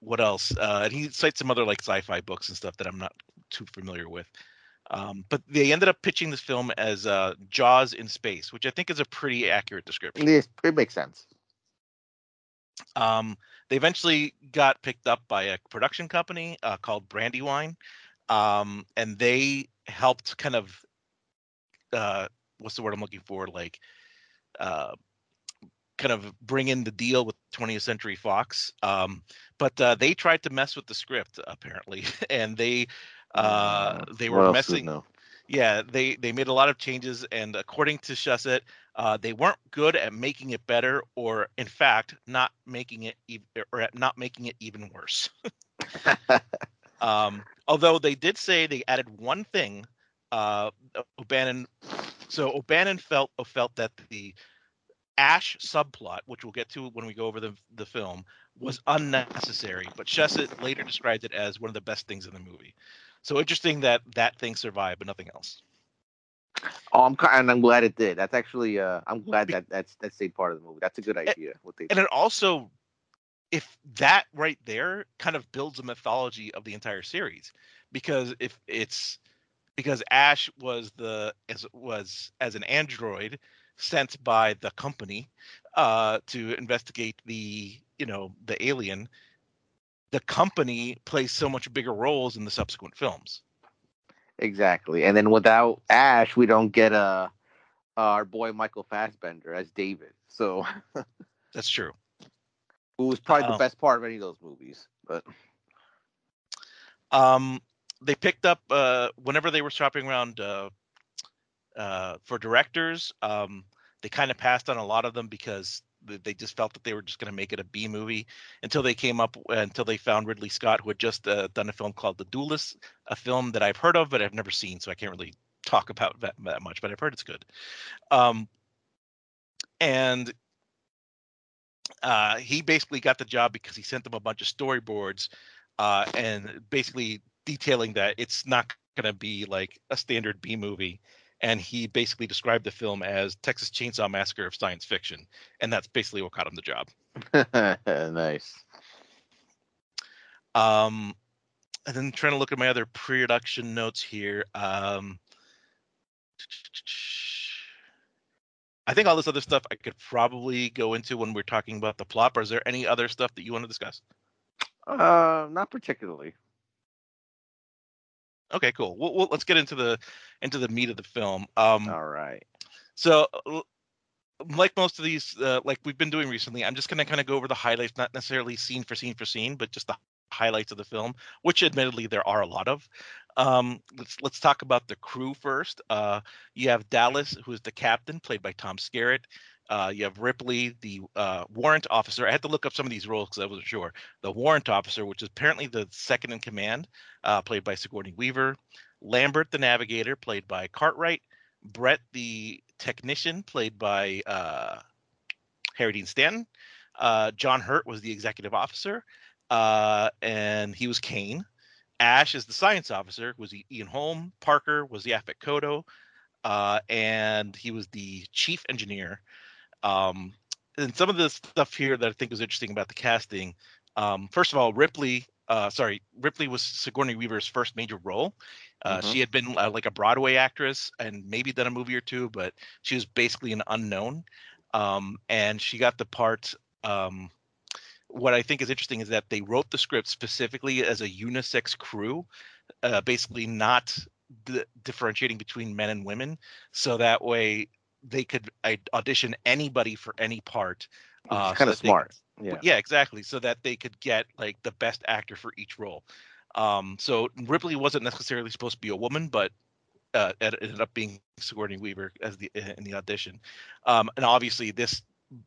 what else? Uh, and he cites some other like sci-fi books and stuff that I'm not too familiar with. Um, but they ended up pitching this film as uh, Jaws in space, which I think is a pretty accurate description. It makes sense. Um, they eventually got picked up by a production company uh, called Brandywine, um, and they helped kind of uh, what's the word I'm looking for? Like, uh, kind of bring in the deal with 20th Century Fox. Um, but uh, they tried to mess with the script apparently, [laughs] and they uh, they were messing. Yeah, they they made a lot of changes, and according to Shusett, uh, they weren't good at making it better, or in fact, not making it e- or not making it even worse. [laughs] um, although they did say they added one thing. Uh, O'Bannon, so O'Bannon felt felt that the Ash subplot, which we'll get to when we go over the the film, was unnecessary. But Shusett later described it as one of the best things in the movie. So interesting that that thing survived, but nothing else. Oh, I'm and I'm glad it did. That's actually uh, I'm glad that that's that's a part of the movie. That's a good idea. What they and it also, if that right there kind of builds a mythology of the entire series, because if it's because Ash was the as was as an android sent by the company uh, to investigate the you know the alien the company plays so much bigger roles in the subsequent films. Exactly, and then without Ash, we don't get uh, our boy Michael Fassbender as David. So [laughs] that's true. Who was probably um, the best part of any of those movies, but um, they picked up uh, whenever they were shopping around uh, uh, for directors. Um, they kind of passed on a lot of them because they just felt that they were just going to make it a B movie until they came up until they found Ridley Scott, who had just uh, done a film called The Duelist, a film that I've heard of but I've never seen, so I can't really talk about that, that much. But I've heard it's good. Um, and uh, he basically got the job because he sent them a bunch of storyboards uh, and basically detailing that it's not going to be like a standard B movie and he basically described the film as Texas Chainsaw Massacre of science fiction, and that's basically what got him the job. [laughs] nice. Um, and then trying to look at my other pre-production notes here. Um, I think all this other stuff I could probably go into when we're talking about the plot. Or is there any other stuff that you want to discuss? Uh, not particularly. Okay, cool. Well, well, let's get into the into the meat of the film. Um, All right. So, like most of these, uh, like we've been doing recently, I'm just gonna kind of go over the highlights, not necessarily scene for scene for scene, but just the highlights of the film, which admittedly there are a lot of. Um, let's let's talk about the crew first. Uh, you have Dallas, who is the captain, played by Tom Skerritt. Uh, you have Ripley, the uh, warrant officer. I had to look up some of these roles because I wasn't sure. The warrant officer, which is apparently the second in command, uh, played by Sigourney Weaver. Lambert, the navigator, played by Cartwright. Brett, the technician, played by uh, Harry Dean Stanton. Uh, John Hurt was the executive officer, uh, and he was Kane. Ash is the science officer, was Ian Holm. Parker was the Yaphet Kotto, and he was the chief engineer um, and some of the stuff here that I think was interesting about the casting. Um, first of all, Ripley, uh, sorry, Ripley was Sigourney Weaver's first major role. Uh, mm-hmm. She had been uh, like a Broadway actress and maybe done a movie or two, but she was basically an unknown. Um, and she got the part. Um, what I think is interesting is that they wrote the script specifically as a unisex crew, uh, basically not d- differentiating between men and women, so that way they could audition anybody for any part Uh, kind of that smart. could- Yeah. yeah, exactly. So that they could get like the best actor for each role. Um, so Ripley wasn't necessarily supposed to be a woman, but uh, it ended up being Sigourney Weaver as the in the audition. Um, and obviously, this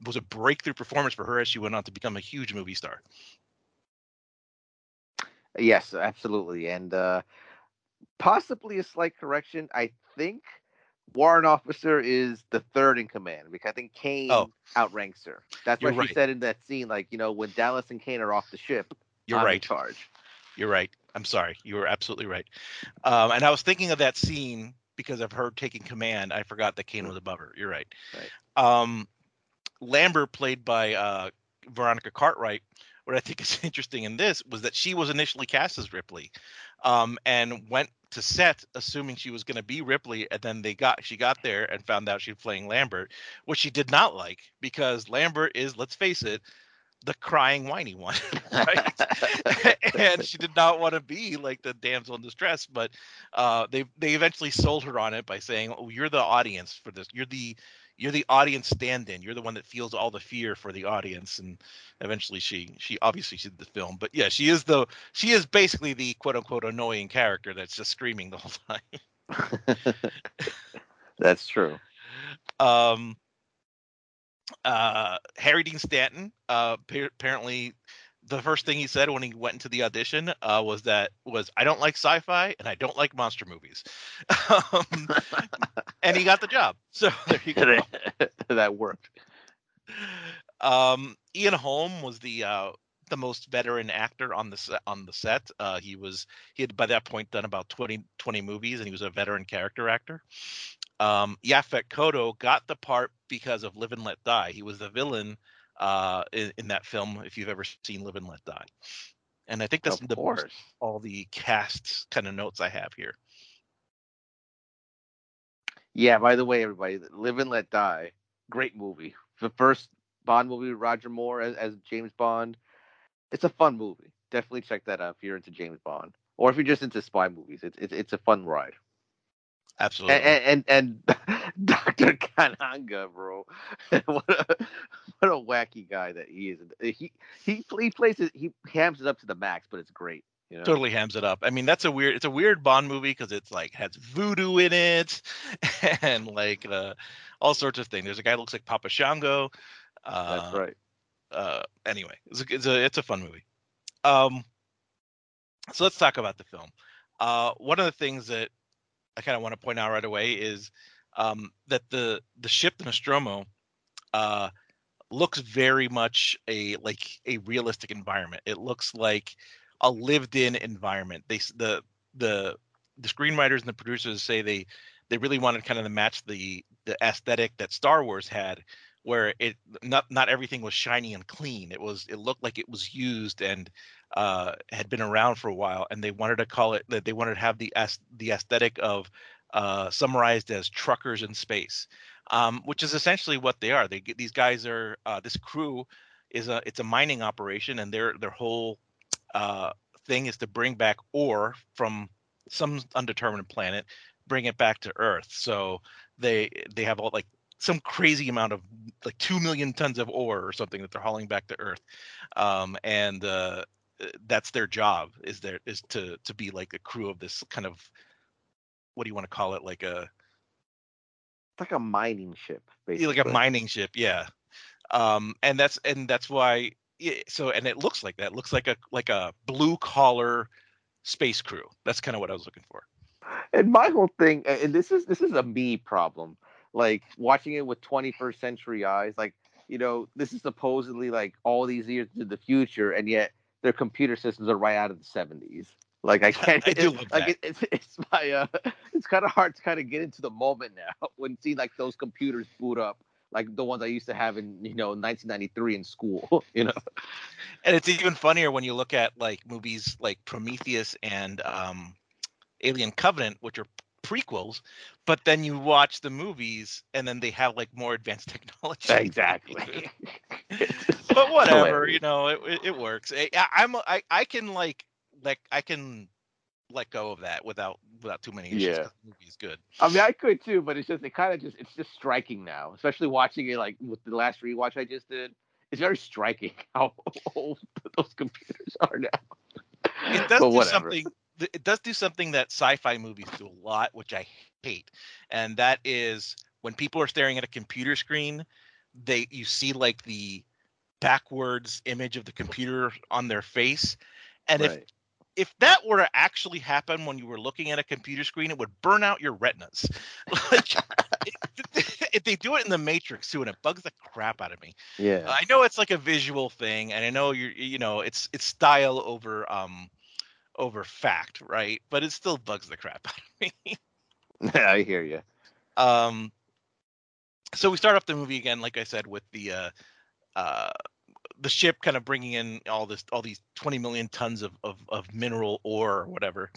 was a breakthrough performance for her as she went on to become a huge movie star. Yes, absolutely. And uh, possibly a slight correction. I think warrant officer is the third in command because I think Kane Oh. outranks her. That's You're what she said in that scene. Like, you know, when Dallas and Kane are off the ship, You're I'm right. charge. You're right. I'm sorry. You were absolutely right. Um, and I was thinking of that scene because of her taking command. I forgot that Kane was above her. You're right. Right. Um, Lambert, played by uh, Veronica Cartwright, what I think is [laughs] interesting in this was that she was initially cast as Ripley, um, and went to set assuming she was going to be Ripley, and then they got she got there and found out she was playing Lambert, which she did not like because Lambert is, let's face it, the crying whiny one, [laughs] right? [laughs] and she did not want to be like the damsel in distress but uh they they eventually sold her on it by saying oh you're the audience for this you're the you're the audience stand-in you're the one that feels all the fear for the audience and eventually she she obviously she did the film but yeah she is the she is basically the quote unquote annoying character that's just screaming the whole time [laughs] That's true. [laughs] um uh harry dean stanton uh appa- apparently the first thing he said when he went into the audition uh was that was i don't like sci-fi and i don't like monster movies. [laughs] Um, and he got the job. [laughs] So there you go. [laughs] That worked. um ian holm was the uh the most veteran actor on the set on the set. Uh he was he had by that point done about 20 20 movies and he was a veteran character actor. Um Yaphet Kotto got the part because of Live and Let Die. He was the villain uh in, in that film if you've ever seen Live and Let Die. And I think that's of the course. all the cast kind of notes I have here. Yeah, by the way, everybody, Live and Let Die, great movie. The first Bond movie with Roger Moore as, as James Bond. It's a fun movie. Definitely check that out if you're into James Bond. Or if you're just into spy movies. It's it's, it's a fun ride. Absolutely. And and, [laughs] and, Dr. Kananga, bro. [laughs] what a what a wacky guy that he is. He he he plays it he hams it up to the max, but it's great. You know? totally hams it up. I mean, that's a weird. It's a weird Bond movie because it's like has voodoo in it, [laughs] and like uh, all sorts of things. There's a guy looks like Papa Shango. Uh, That's right. Uh, anyway, it's a, it's a it's a fun movie. Um, so let's talk about the film. Uh, one of the things that I kind of want to point out right away is um, that the the ship, the Nostromo, uh, looks very much a like a realistic environment. It looks like a lived-in environment. They the the the screenwriters and the producers say they they really wanted kind of to match the the aesthetic that Star Wars had, where it not not everything was shiny and clean. It was it looked like it was used and uh, had been around for a while, and they wanted to call it that they wanted to have the the aesthetic of uh, summarized as truckers in space, um, which is essentially what they are. They these guys are uh, this crew is a it's a mining operation, and their their whole uh, thing is to bring back ore from some undetermined planet, bring it back to Earth. So they they have all like some crazy amount of like two million tons of ore or something that they're hauling back to Earth, um, and uh, that's their job is there is to to be like a crew of this kind of what do you want to call it like a It's like a mining ship, basically. like a mining ship yeah um and that's and that's why yeah, so and it looks like that It looks like a like a blue collar space crew that's kind of what i was looking for And my whole thing, and this is this is a me problem. Like watching it with 21st century eyes, like you know, this is supposedly like all these years into the future, and yet their computer systems are right out of the 70s. Like I can't. I do love like that. it, it's it's my uh, [laughs] it's kind of hard to kind of get into the moment now [laughs] when seeing like those computers boot up, like the ones I used to have in you know 1993 in school. [laughs] You know. and it's even funnier when you look at like movies like prometheus and um alien covenant which are prequels but then you watch the movies and then they have like more advanced [laughs] technology Exactly. [laughs] but whatever you know it, it, works I, I- i'm I, I can like like i can let go of that without without too many issues Yeah. the movie is good I mean, I could too, but it's just it kind of just it's just striking now, especially watching it like with the last rewatch I just did. it's very striking [laughs] how old those computers are now. It does do something. It does do something that sci-fi movies do a lot, which I hate, and that is when people are staring at a computer screen, they you see like the backwards image of the computer on their face, and right. if if that were to actually happen when you were looking at a computer screen, it would burn out your retinas. [laughs] like, [laughs] if they do it in the Matrix too, and it bugs the crap out of me. Yeah, I know it's like a visual thing, and I know you're, you know, it's it's style over um over fact, right? But it still bugs the crap [laughs] out of me. yeah, I hear you. Um, so we start off the movie again, like I said, with the uh, uh, the ship kind of bringing in all this all these 20 million tons of, of, of mineral ore or whatever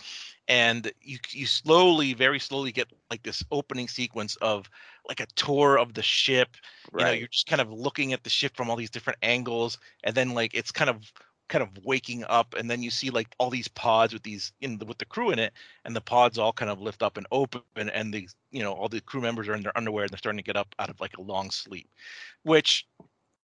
and you you slowly very slowly get like this opening sequence of like a tour of the ship right. you know you're just kind of looking at the ship from all these different angles and then like it's kind of kind of waking up and then you see like all these pods with these in the, with the crew in it and the pods all kind of lift up and open and and the you know all the crew members are in their underwear and they're starting to get up out of like a long sleep which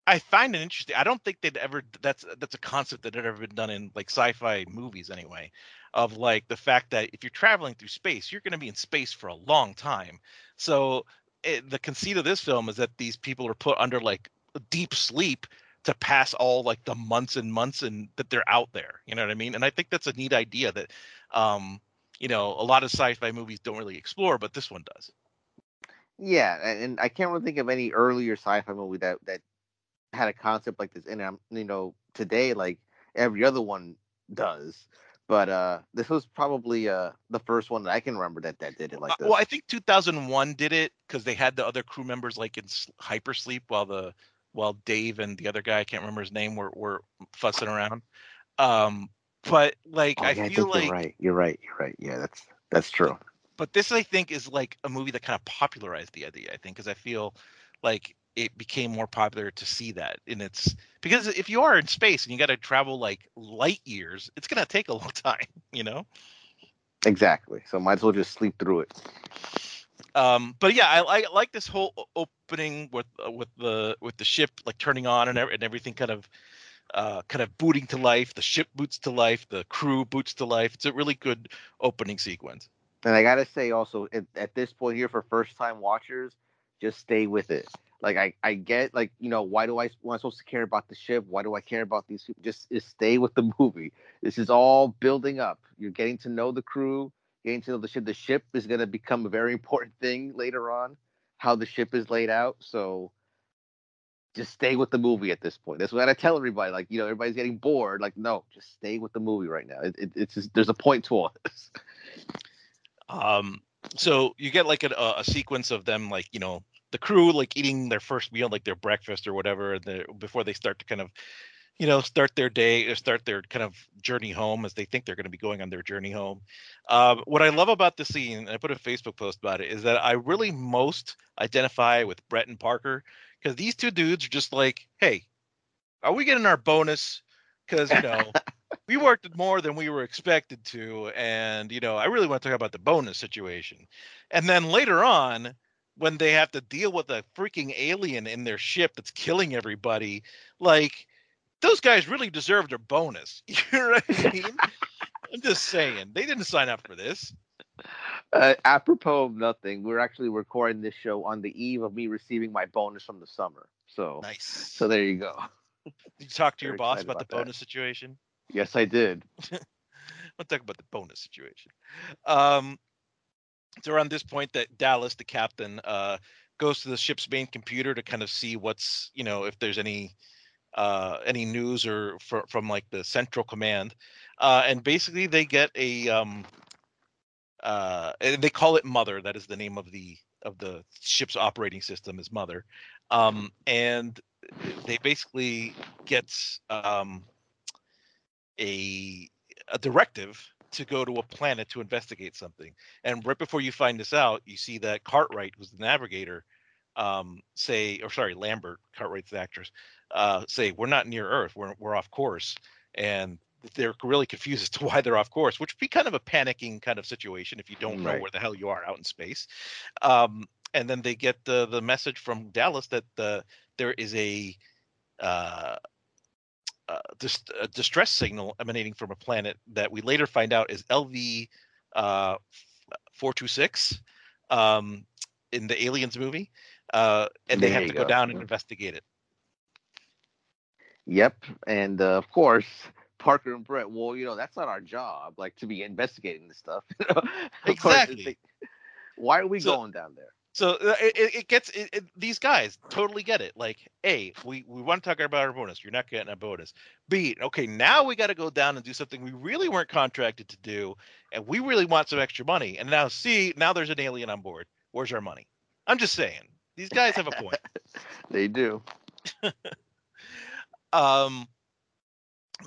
I find it interesting. I don't think they'd ever that's that's a concept that had ever been done in like sci-fi movies anyway. Of like the fact that if you're traveling through space, you're going to be in space for a long time. So it, the conceit of this film is that these people are put under like deep sleep to pass all like the months and months and that they're out there. You know what I mean? And I think that's a neat idea that um you know a lot of sci-fi movies don't really explore, but this one does. Yeah, and I can't really think of any earlier sci-fi movie that that had a concept like this in it. You know, today like every other one does. But uh, this was probably uh, the first one that I can remember that that did it like uh, this. Well, I think 2001 did it because they had the other crew members like in hypersleep while the while Dave and the other guy I can't remember his name were were fussing around. Um, but like oh, I yeah, feel I like you're right, you're right, you're right. Yeah, that's that's true. But this I think is like a movie that kind of popularized the idea. I think because I feel like it became more popular to see that in its because if you are in space and you got to travel like light years it's going to take a long [laughs] time you know exactly so might as well just sleep through it um but yeah i, I like this whole opening with uh, with the with the ship like turning on and, and everything kind of uh, kind of booting to life. The ship boots to life. The crew boots to life. It's a really good opening sequence. And I gotta say, also at, at this point here for first time watchers, just stay with it. Like I, I get like you know why do I am I supposed to care about the ship? Why do I care about these people? Just, just stay with the movie. This is all building up. You're getting to know the crew, getting to know the ship. The ship is going to become a very [laughs] important thing later on. How the ship is laid out. So just stay with the movie at this point. That's what I tell everybody. Like you know everybody's getting bored. Like no, just stay with the movie right now. It, it, it's just, there's a point to all this. Um. So you get like a, a sequence of them like you know the crew like eating their first meal, like their breakfast or whatever, the, before they start to kind of, you know, start their day or start their kind of journey home as they think they're going to be going on their journey home. Um, what I love about the scene, and I put a Facebook post about it, is that I really most identify with Brett and Parker because these two dudes are just like, hey, are we getting our bonus? Because you know. [laughs] we worked more than we were expected to and you know i really want to talk about the bonus situation and then later on when they have to deal with a freaking alien in their ship that's killing everybody, like those guys really deserved their bonus. [laughs] You know what I [laughs] mean? I'm just saying they didn't sign up for this. Uh, apropos of nothing, we're actually recording this show on the eve of me receiving my bonus from the summer. So nice. So there you go. Did you talk to your boss about, about, the bonus situation? Yes, I did. [laughs] I'll talk about the bonus situation. Um, it's around this point that Dallas, the captain, uh, goes to the ship's main computer to kind of see what's you know if there's any uh, any news or fr- from like the central command, uh, and basically they get a um, uh, they call it Mother. That is the name of the of the ship's operating system is Mother, um, and they basically get um, a a directive to go to a planet to investigate something. And right before you find this out, you see that Cartwright, who's the navigator, um, say, or sorry, Lambert, Cartwright's the actress, uh, say, we're not near Earth, we're, we're off course. And they're really confused [laughs] as to why they're off course, which would be kind of a panicking kind of situation if you don't right. know where the hell you are out in space. Um, and then they get the the message from Dallas that the there is a uh, uh, dis- a distress signal emanating from a planet that we later find out is LV uh, 426 um, in the Aliens movie. Uh, and they There have to go, go. down and investigate it. Yep, and uh, of course Parker and Brett. Well, you know that's not our job, like to be investigating this stuff. [laughs] you course, it's Exactly. like, why are we So- going down there? So uh, it, it it gets it, it, these guys totally get it. Like, A, we, we want to talk about our bonus. You're not getting a bonus. B, okay, now we got to go down and do something we really weren't contracted to do, and we really want some extra money. And now C, now there's an alien on board. Where's our money? I'm just saying. These guys have a point. [laughs] They do. [laughs] um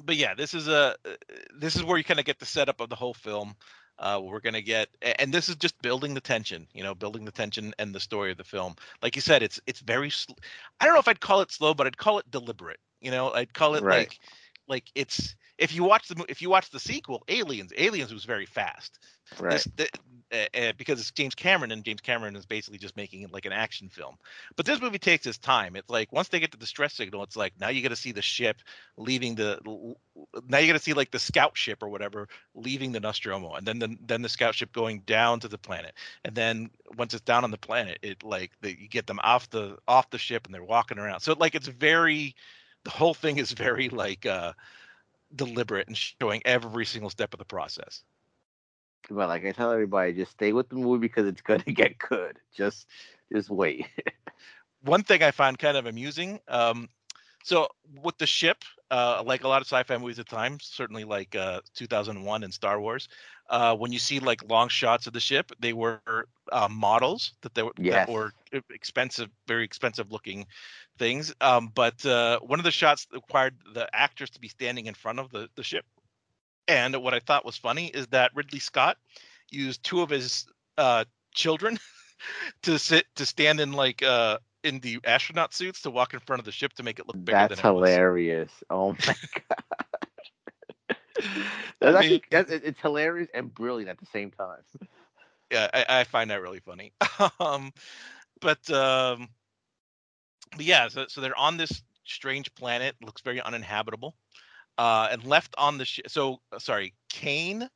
but yeah this is a this is where you kind of get the setup of the whole film uh we're gonna get and this is just building the tension you know building the tension and the story of the film like you said it's it's very sl- i don't know if i'd call it slow but i'd call it deliberate you know i'd call it Right. like like it's if you watch the if you watch the sequel aliens aliens was very fast Right. this, th- uh, because it's James Cameron, and James Cameron is basically just making it like an action film. But this movie takes its time. It's like once they get to the stress signal, it's like now you got to see the ship leaving the. Now you got to see like the scout ship or whatever leaving the Nostromo, and then the then the scout ship going down to the planet, and then once it's down on the planet, it like the, you get them off the off the ship and they're walking around. So like it's very, the whole thing is very like uh deliberate and showing every single step of the process. But like I tell everybody, just stay with the movie because it's gonna [laughs] get good. Just just wait. one thing I find kind of amusing. Um, so with the ship, uh, like a lot of sci-fi movies at times, certainly like uh, 2001 and Star Wars, uh, when you see like long shots of the ship, they were uh, models that they were Yes. that were expensive, very expensive looking things. Um, but uh, one of the shots required the actors to be standing in front of the, the ship. And what I thought was funny is that Ridley Scott used two of his uh, children [laughs] to sit to stand in like uh in the astronaut suits to walk in front of the ship to make it look bigger That's than it was. hilarious. Oh my [laughs] [laughs] god. That's I actually, that's, it's hilarious and brilliant at the same time. Yeah, I, I find that really funny. um, but um, but yeah, so so they're on this strange planet, looks very uninhabitable, uh, and left on the ship. So uh, sorry, Kane,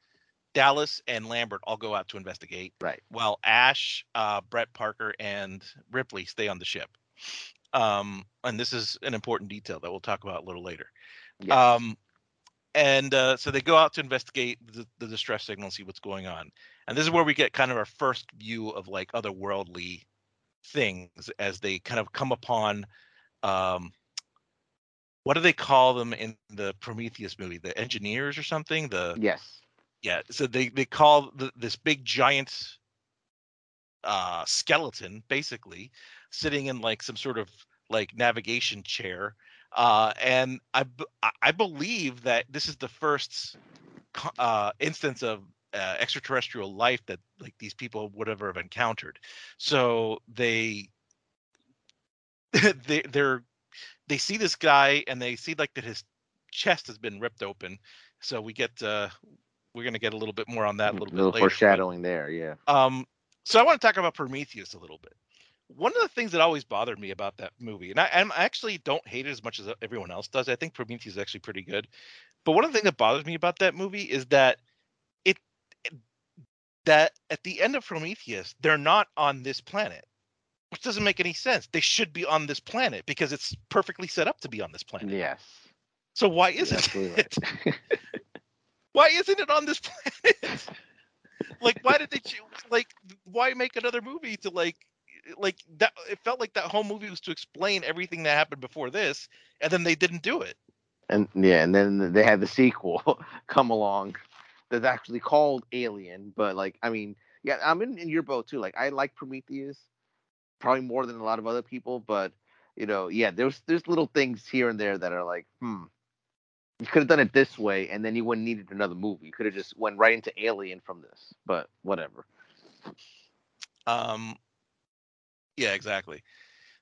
Dallas, and Lambert all go out to investigate. Right. while Ash, uh, Brett Parker, and Ripley stay on the ship. Um, and this is an important detail that we'll talk about a little later. Yes. Um, and uh, so they go out to investigate the, the distress signal and see what's going on. And this is where we get kind of our first view of like otherworldly things as they kind of come upon. Um, what do they call them in the Prometheus movie? The engineers or something? The yes. yeah so they they call the, this big giant uh skeleton basically sitting in like some sort of like navigation chair uh and I believe that this is the first uh instance of uh, extraterrestrial life that like these people would ever have encountered so they [laughs] they they're they see this guy and they see like that his chest has been ripped open so we get uh we're gonna get a little bit more on that a little bit little later. but, foreshadowing there. Yeah. um, so I want to talk about Prometheus a little bit. One of the things that always bothered me about that movie, and I, and I actually don't hate it as much as everyone else does. I think Prometheus is actually pretty good. But one of the things that bothers me about that movie is that it that at the end of Prometheus, they're not on this planet, which doesn't make any sense. They should be on this planet because it's perfectly set up to be on this planet. Yes. So why isn't it? right. [laughs] [laughs] why isn't it on this planet? like, why did they choose? Like, why make another movie to like, like that? It felt like that whole movie was to explain everything that happened before this, and then they didn't do it. and yeah, and then they had the sequel [laughs] come along that's actually called Alien. But like, I mean, yeah, I'm in, in your boat too. Like, I like Prometheus probably more than a lot of other people, but you know, yeah, there's there's little things here and there that are like, hmm, you could have done it this way, and then you wouldn't needed another movie. You could have just went right into Alien from this. But whatever. Um, yeah, exactly.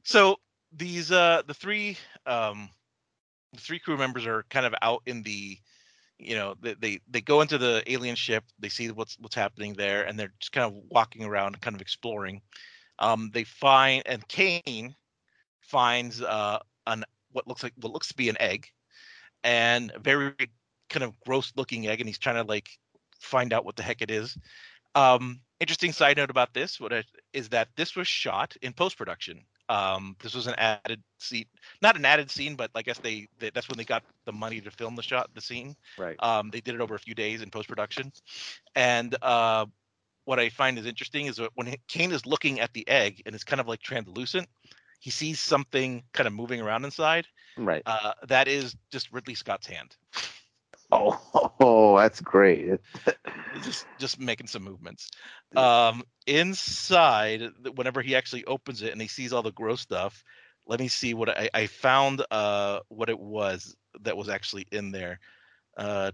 So these uh the three um the three crew members are kind of out in the you know they, they they go into the alien ship they see what's what's happening there and they're just kind of walking around kind of exploring um they find and kane finds uh an what looks like what looks to be an egg, and a very kind of gross looking egg, and he's trying to like find out what the heck it is. Um, interesting side note about this what I, is that this was shot in post production. Um, this was an added scene, not an added scene, but I guess they, they that's when they got the money to film the shot, the scene. Right. Um, they did it over a few days in post production, and uh, what I find is interesting is that when Kane is looking at the egg and it's kind of like translucent, he sees something kind of moving around inside. Right. Uh, that is just Ridley Scott's hand. Oh, [laughs] oh, that's great. [laughs] just just making some movements. Um, inside, whenever he actually opens it and he sees all the gross stuff, let me see what I, I found. Uh, what it was that was actually in there. Uh,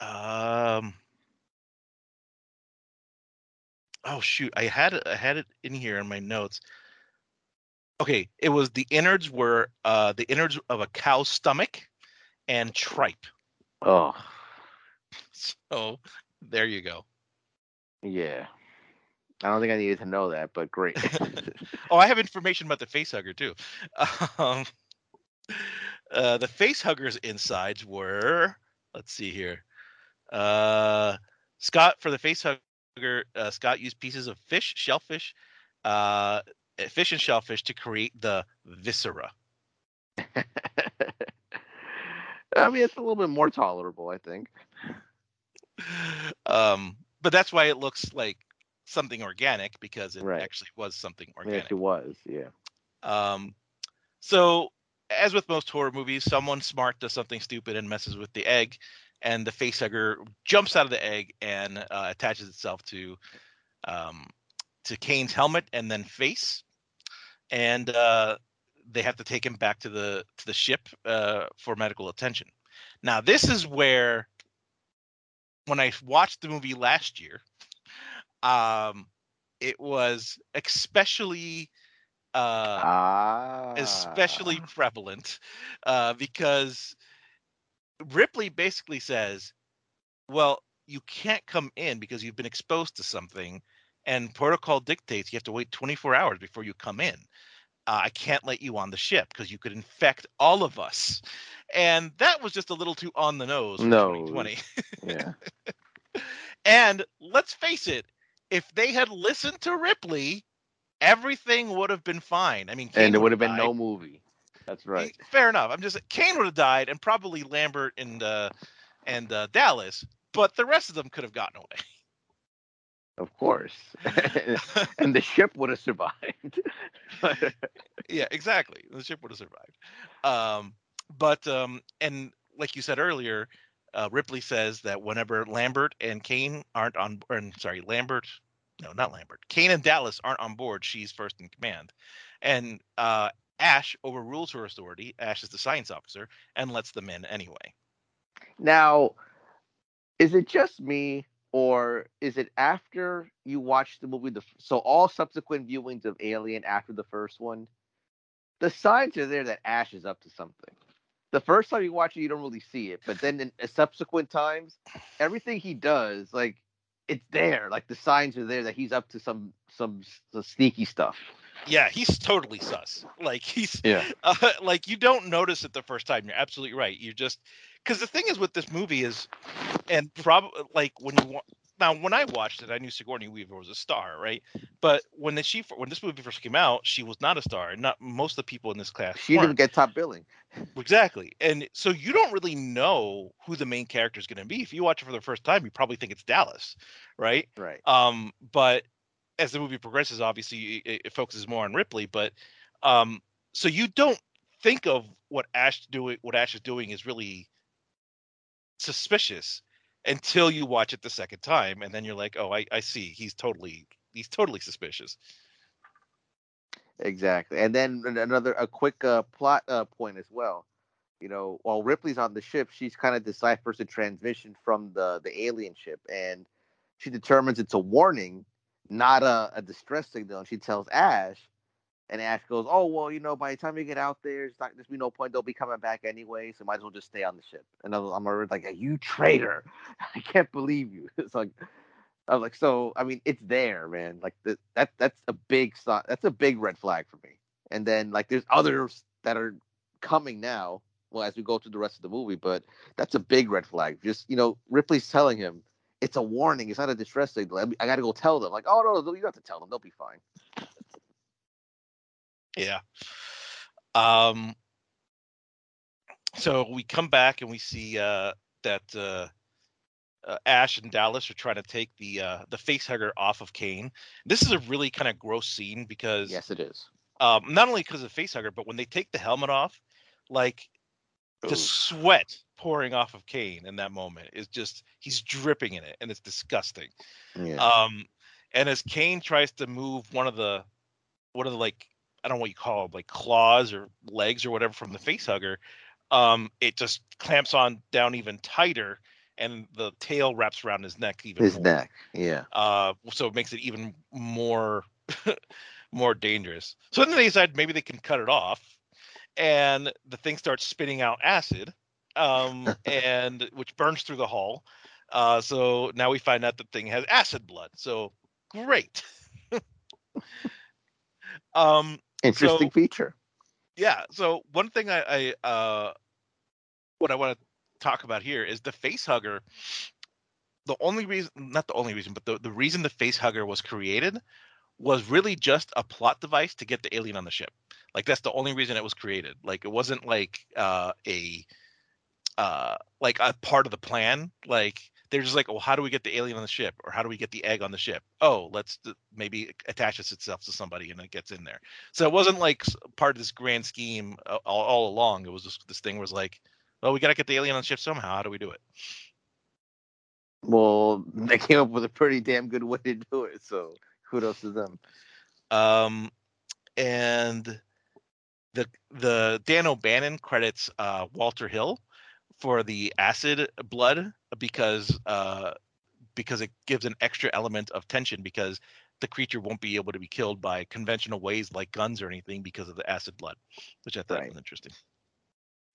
um. Oh shoot! I had it. I had it in here in my notes okay, it was the innards were uh, the innards of a cow's stomach and tripe. Oh. [laughs] So there you go. Yeah. I don't think I needed to know that, but great. [laughs] [laughs] oh, I have information about the face hugger too. Um, uh, the face huggers insides were let's see here. Uh, Scott for the face hugger, uh, Scott used pieces of fish, shellfish, uh, fish and shellfish to create the viscera. [laughs] I mean, it's a little bit more tolerable, I think. Um, but that's why it looks like something organic because it right. actually was something organic. It was, yeah. Um, so as with most horror movies, someone smart does something stupid and messes with the egg, and the facehugger jumps out of the egg and uh, attaches itself to um, to Kane's helmet and then face and uh, they have to take him back to the to the ship uh, for medical attention. Now, this is where, when I watched the movie last year, um, it was especially uh, ah. especially prevalent uh, because Ripley basically says, "Well, you can't come in because you've been exposed to something." and protocol dictates you have to wait 24 hours before you come in. Uh, I can't let you on the ship because you could infect all of us. And that was just a little too on the nose for no. 2020. yeah. [laughs] and let's face it, if they had listened to Ripley, everything would have been fine. I mean, Kane and there would have been died. no movie. That's right. Fair enough. I'm just Kane would have died, and probably Lambert and uh, and uh, Dallas, but the rest of them could have gotten away. Of course. [laughs] [laughs] and the ship would have survived. [laughs] yeah, exactly. The ship would have survived. Um, but um, and like you said earlier, uh, Ripley says that whenever Lambert and Kane aren't on, or sorry, Lambert, no, not Lambert, Kane and Dallas aren't on board, she's first in command, and uh, Ash overrules her authority. Ash is the science officer and lets them in anyway. Now, is it just me, or is it after you watch the movie? The so all subsequent viewings of Alien after the first one, the signs are there that Ash is up to something. The first time you watch it, you don't really see it, but then in uh, subsequent times, everything he does, like it's there, like the signs are there that he's up to some some, some sneaky stuff. Yeah, he's totally sus. Like he's yeah, [laughs] uh, like you don't notice it the first time. You're absolutely right. You just because the thing is with this movie is, and probably like when you want. now when I watched it, I knew Sigourney Weaver was a star, right? But when the, she when this movie first came out, she was not a star. Not most of the people in this class. She weren't. didn't get top billing. [laughs] Exactly, and so you don't really know who the main character is going to be. If you watch it for the first time, you probably think it's Dallas, right? Right. Um, but as the movie progresses, obviously it, it focuses more on Ripley, but um, so you don't think of what Ash doing what Ash is doing is really suspicious until you watch it the second time and then you're like oh i, I see. He's totally he's totally suspicious. Exactly and then another a quick uh, plot uh, point as well. You know while ripley's on the ship she's kind of deciphers the transmission from the the alien ship and she determines it's a warning not a, a distress signal and she tells ash and Ash goes, "Oh well, you know, by the time you get out there, it's not there's be no point. They'll be coming back anyway, so might as well just stay on the ship." And I'm like, "You traitor! [laughs] I can't believe you." [laughs] It's like, I was like, "So I mean, it's there, man. Like the, that that's a big that's a big red flag for me." and then like there's others that are coming now. Well, as we go through the rest of the movie, but that's a big red flag. Just you know, Ripley's telling him it's a warning. It's not a distress signal. I got to go tell them. Like, oh no, no, you don't have to tell them. They'll be fine. Yeah. Um. So we come back and we see uh, that uh, uh, Ash and Dallas are trying to take the uh, the face hugger off of Kane. This is a really kind of gross scene because yes, it is. Um, not only because of face hugger, but when they take the helmet off, like the sweat pouring off of Kane in that moment is just he's dripping in it, and it's disgusting. Yeah. Um, and as Kane tries to move one of the one of the like I don't know what you call them, like claws or legs or whatever from the face hugger, um, it just clamps on down even tighter, and the tail wraps around his neck even his more. neck. Yeah. Uh, so it makes it even more [laughs] more dangerous. So then they decide maybe they can cut it off, and the thing starts spitting out acid, um, [laughs] and which burns through the hull. Uh, so now we find out the thing has acid blood. So great. [laughs] um, Interesting so- feature. yeah. So one thing I, I uh, what I want to talk about here is the face hugger. The only reason, not the only reason, but the, the reason the face hugger was created was really just a plot device to get the alien on the ship. Like that's the only reason it was created. Like it wasn't like uh, a uh, like a part of the plan. Like they're just like, well, how do we get the alien on the ship, or how do we get the egg on the ship? Oh, let's d- maybe attaches itself to somebody and it gets in there. So it wasn't like part of this grand scheme uh, all, all along. It was just this thing was like, well, we got to get the alien on the ship somehow. How do we do it? Well, [laughs] they came up with a pretty damn good way to do it. So kudos to them. Um, and the the Dan O'Bannon credits uh, Walter Hill for the acid blood because uh, because it gives an extra element of tension because the creature won't be able to be killed by conventional ways like guns or anything because of the acid blood, which I thought Right. was interesting.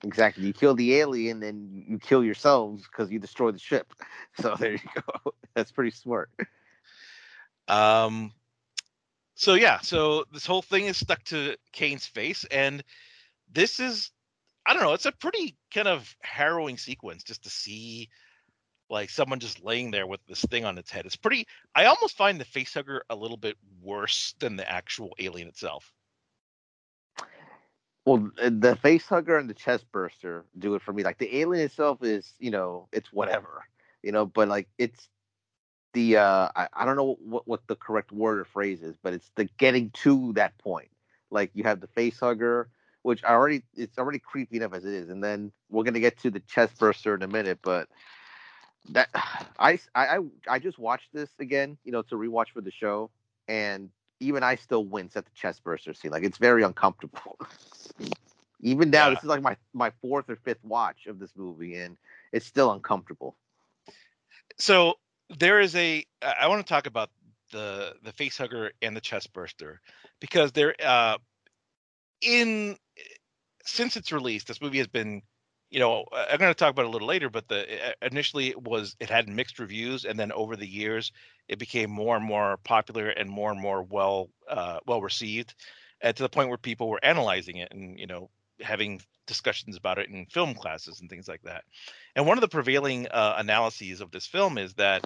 Exactly. You kill the alien, then you kill yourselves because you destroy the ship. [laughs] So there you go. [laughs] That's pretty smart. Um, so yeah, so this whole thing is stuck to Kane's face, and this is, I don't know, it's a pretty kind of harrowing sequence just to see like someone just laying there with this thing on its head. It's pretty. I almost find the facehugger a little bit worse than the actual alien itself. Well, uh, the face hugger and the chest burster do it for me. Like the alien itself is, you know, it's whatever, you know, but like it's the uh I, I don't know what what the correct word or phrase is, but it's the getting to that point. Like you have the face hugger, which I already it's already creepy enough as it is, and then we're gonna get to the chest burster in a minute, but that [sighs] I I I, I just watched this again, you know, to rewatch for the show, and even I still wince at the chest burster scene. Like it's very uncomfortable. [laughs] even now, Yeah. this is like my my fourth or fifth watch of this movie, and it's still uncomfortable. so there is a I want to talk about the the face hugger and the chest burster because they're uh in since its release this movie has been you know I- i'm going to talk about it a little later but the uh, initially it was it had mixed reviews and then over the years it became more and more popular and more and more well uh well received and to the point where people were analyzing it and you know having discussions about it in film classes and things like that. And one of the prevailing uh, analyses of this film is that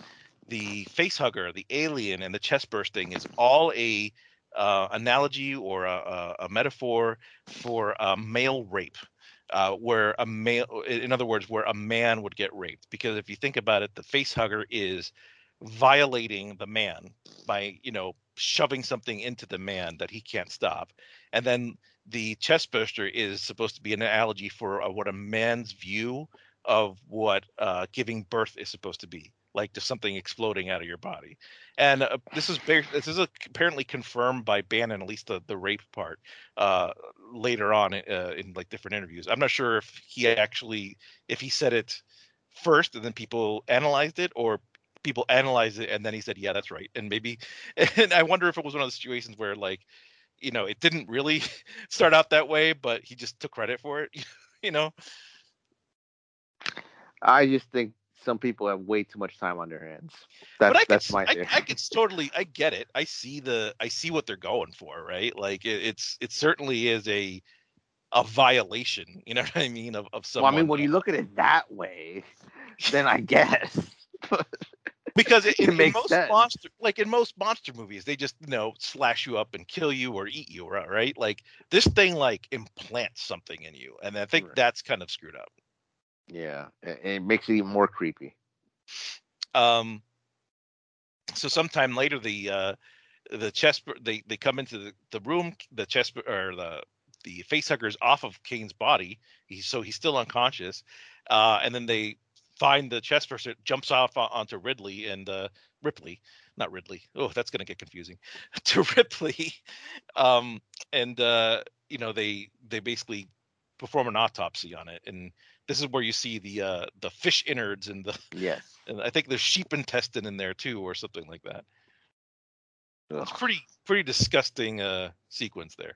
the face hugger, the alien, and the chest bursting is all a uh, analogy or a, a, metaphor for uh, male rape, uh, where a male, in other words, where a man would get raped. Because if you think about it, the face hugger is violating the man by, you know, shoving something into the man that he can't stop, and then the chest burster is supposed to be an analogy for uh, what a man's view of what uh, giving birth is supposed to be like just something exploding out of your body. And uh, this is this is apparently confirmed by bannon at least the, the rape part uh, later on uh, in like different interviews. I'm not sure if he actually if he said it first and then people analyzed it or people analyzed it and then he said yeah that's right. And maybe [laughs] and i wonder if it was one of those situations where like you know it didn't really [laughs] start out that way but he just took credit for it [laughs] you know? I just think some people have way too much time on their hands. That's but I that's could, my I. I could totally, I get it. I see the, I see what they're going for, right? Like it, it's, it certainly is a, a violation. You know what I mean? Of of well. I mean, when you look at it that way, then I guess. [laughs] because it, It makes most sense. monster, like in most monster movies, they just you know slash you up and kill you or eat you, ri- right? Like this thing like implants something in you, and I think Right. that's kind of screwed up. Yeah, it, it makes it even more creepy. Um, so sometime later, the uh, the chest they they come into the, the room, the chest or the the facehuggers off of Kane's body. He's so he's still unconscious, uh, and then they find the chest burster jumps off onto Ridley and uh, Ripley, not Ridley. Oh, that's gonna get confusing. [laughs] to Ripley, um, and uh, you know they they basically perform an autopsy on it, and this is where you see the uh, the fish innards and the Yes. [laughs] and I think there's sheep intestine in there too, or something like that. It's pretty pretty disgusting uh sequence there.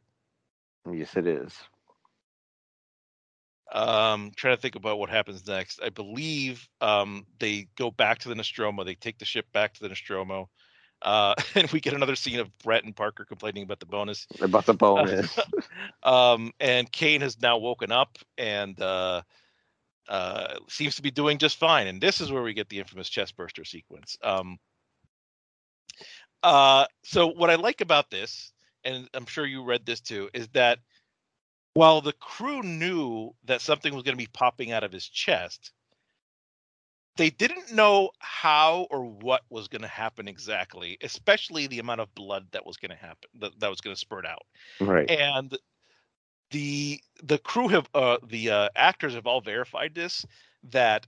Yes, it is. Um, trying to think about what happens next. I believe um they go back to the Nostromo. They take the ship back to the Nostromo. Uh, [laughs] and we get another scene of Brett and Parker complaining about the bonus. About the bonus. [laughs] Um, and Kane has now woken up and uh, uh, seems to be doing just fine. And this is where we get the infamous chest burster sequence. Um, uh, so what I like about this, and I'm sure you read this too, is that while the crew knew that something was going to be popping out of his chest, they didn't know how or what was going to happen exactly, especially the amount of blood that was going to happen, that, that was going to spurt out right. and the the crew have uh the uh, actors have all verified this that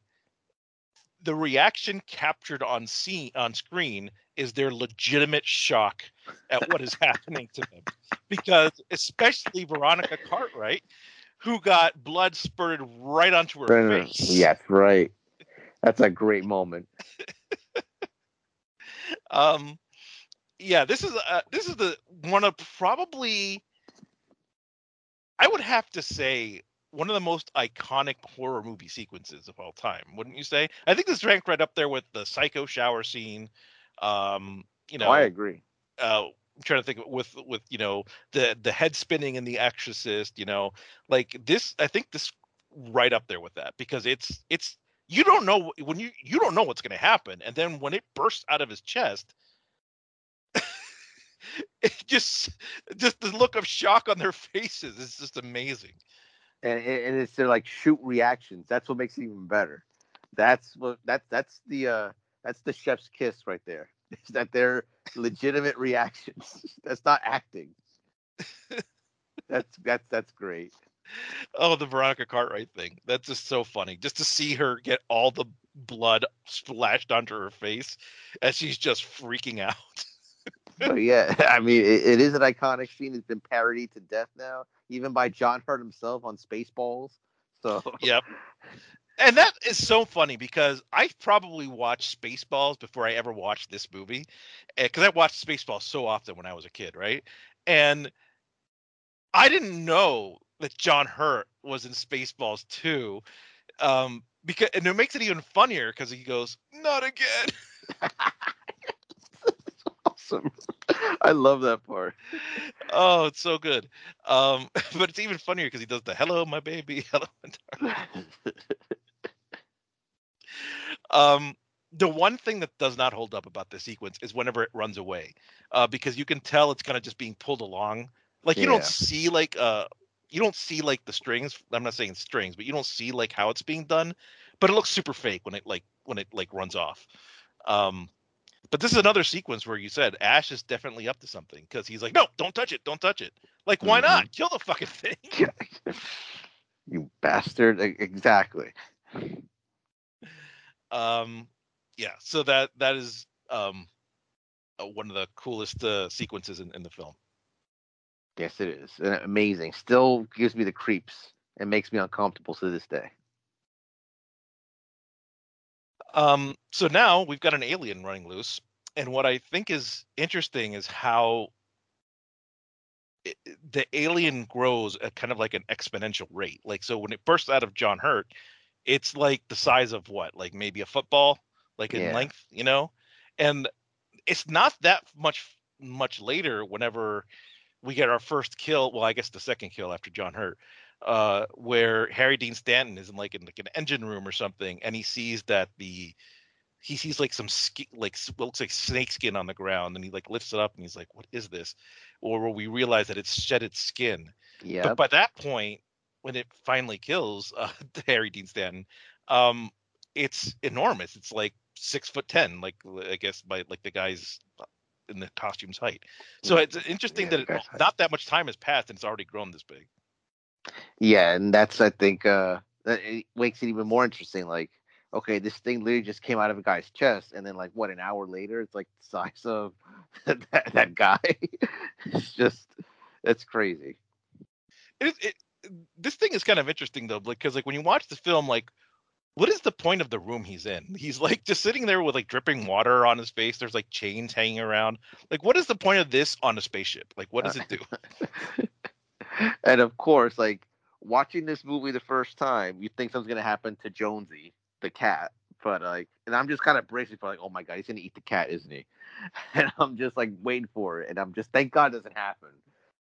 the reaction captured on scene on screen is their legitimate shock at what is happening to them because especially Veronica Cartwright who got blood spurted right onto her face Yes, right. That's a great moment. [laughs] um yeah this is uh, this is the one of probably i would have to say one of the most iconic horror movie sequences of all time wouldn't you say i think this ranked right up there with the psycho shower scene um you know oh, I agree. uh I'm trying to think with with you know the the head spinning in the exorcist you know like this i think this right up there with that because it's it's you don't know when you you don't know what's going to happen and then when it bursts out of his chest [laughs] it just just the look of shock on their faces is just amazing And and it's their like shoot reactions. That's what makes it even better. That's what that that's the uh that's the chef's kiss right there. [laughs] Is that they're legitimate reactions. [laughs] That's not acting. That's that's that's great. oh the veronica cartwright thing that's just so funny just to see her get all the blood splashed onto her face as she's just freaking out But yeah, [laughs] I mean, it, it is an iconic scene. It's been parodied to death now, even by John Hurt himself on Spaceballs. So [laughs] Yep. And that is so funny because I probably watched Spaceballs before I ever watched this movie, because I watched Spaceballs so often when I was a kid, right? And I didn't know that John Hurt was in Spaceballs too, um, because and it makes it even funnier because he goes, "Not again." [laughs] awesome. [laughs] I love that part. oh, it's so good. Um, [laughs] but it's even funnier because he does the "Hello, my baby," [laughs] "Hello." my. Um, the one thing that does not hold up about this sequence is whenever it runs away, uh, because you can tell it's kind of just being pulled along. Like you Yeah. don't see like uh, you don't see like the strings. I'm not saying strings, but you don't see like how it's being done. But it looks super fake when it like when it like runs off. Um, but this is another sequence where you said Ash is definitely up to something because he's like, no, don't touch it, don't touch it. Like, why not? Kill the fucking thing. [laughs] you bastard. Exactly. um yeah so that that is um uh, one of the coolest uh, sequences in, in the film Yes, it is. Amazing. Still gives me the creeps and makes me uncomfortable to this day. Um so now we've got an alien running loose and what i think is interesting is how it, the alien grows at kind of like an exponential rate like so when it bursts out of john hurt it's like the size of what, like maybe a football, like in Yeah. length, you know, and it's not that much much later. Whenever we get our first kill, well, I guess the second kill after John Hurt, uh, where Harry Dean Stanton is in like in like an engine room or something, and he sees that the he sees like some skin, like what looks like snake skin on the ground, and he like lifts it up and he's like, "What is this?" Or where we realize that it's shed its skin. Yeah. But by that point, when it finally kills uh, [laughs] Harry Dean Stanton, um, it's enormous. It's like six foot ten, like I guess by like the guy's uh, in the costume's height. So it's interesting Yeah, that it, not that much time has passed and it's already grown this big. Yeah, and that's I think uh that it makes it even more interesting. Like, okay, this thing literally just came out of a guy's chest, and then like what an hour later, it's like the size of [laughs] that, that guy. it's just it's crazy. It, it this thing is kind of interesting though, because like when you watch the film, like what is the point of the room he's in? He's like just sitting there with like dripping water on his face. There's like chains hanging around. Like, what is the point of this on a spaceship? Like, what does it do? [laughs] [laughs] and of course, like watching this movie the first time, you think something's gonna happen to Jonesy, the cat. But like, and I'm just kind of bracing for like, oh my god, he's gonna eat the cat, isn't he? [laughs] And I'm just like waiting for it, and I'm just thank God it doesn't happen.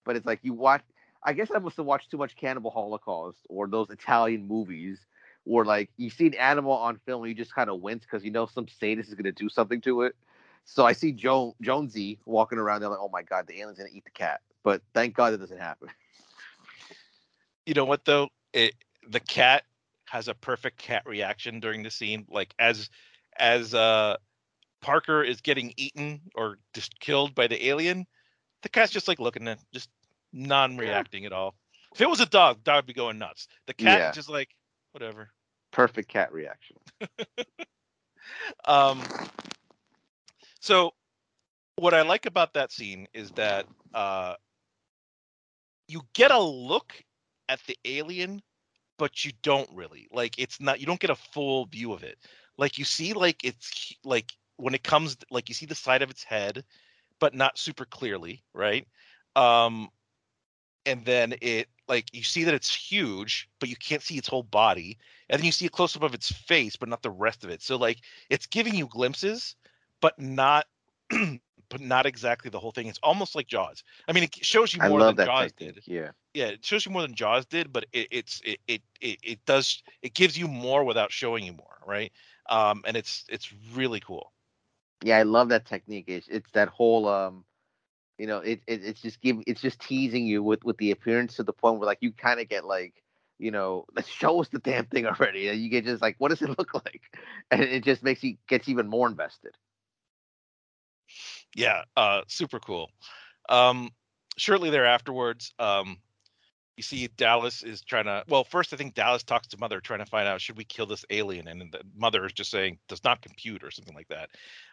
But it's like you watch. I guess I must have watched too much Cannibal Holocaust or those Italian movies where like you see an animal on film and you just kind of wince because you know some sadist is gonna do something to it. So I see jo- Jonesy walking around there like, oh my god, the alien's gonna eat the cat. But thank God it doesn't happen. [laughs] You know what though? It the cat has a perfect cat reaction during the scene. Like as as uh Parker is getting eaten or just killed by the alien, the cat's just like looking at just non-reacting at all. If it was a dog, the dog would be going nuts. The cat Yeah. just like whatever. Perfect cat reaction. [laughs] Um, so what I like about that scene is that uh, you get a look at the alien, but you don't really like. It's not. You don't get a full view of it. Like you see, like it's like when it comes, like you see the side of its head, but not super clearly, right? Um, and then it like you see that it's huge, but you can't see its whole body, and then you see a close up of its face, but not the rest of it. So like it's giving you glimpses, but not [clears throat] but not exactly the whole thing. It's almost like Jaws. I mean, it shows you more than Jaws technique. did. Yeah. Yeah, it shows you more than Jaws did, but it, it's it, it it it does it gives you more without showing you more, right? Um, and it's it's really cool. Yeah, I love that technique. It's it's that whole um you know, it, it it's just give it's just teasing you with with the appearance to the point where like you kind of get like you know, [laughs] let's show us the damn thing already. And you get just like, what does it [laughs] look like? And it just makes you gets even more invested. Yeah, uh, super cool. Um, shortly there afterwards, um, you see Dallas is trying to. Well, first I think Dallas talks to Mother, trying to find out should we kill this alien, and the Mother is just saying does not compute or something like that.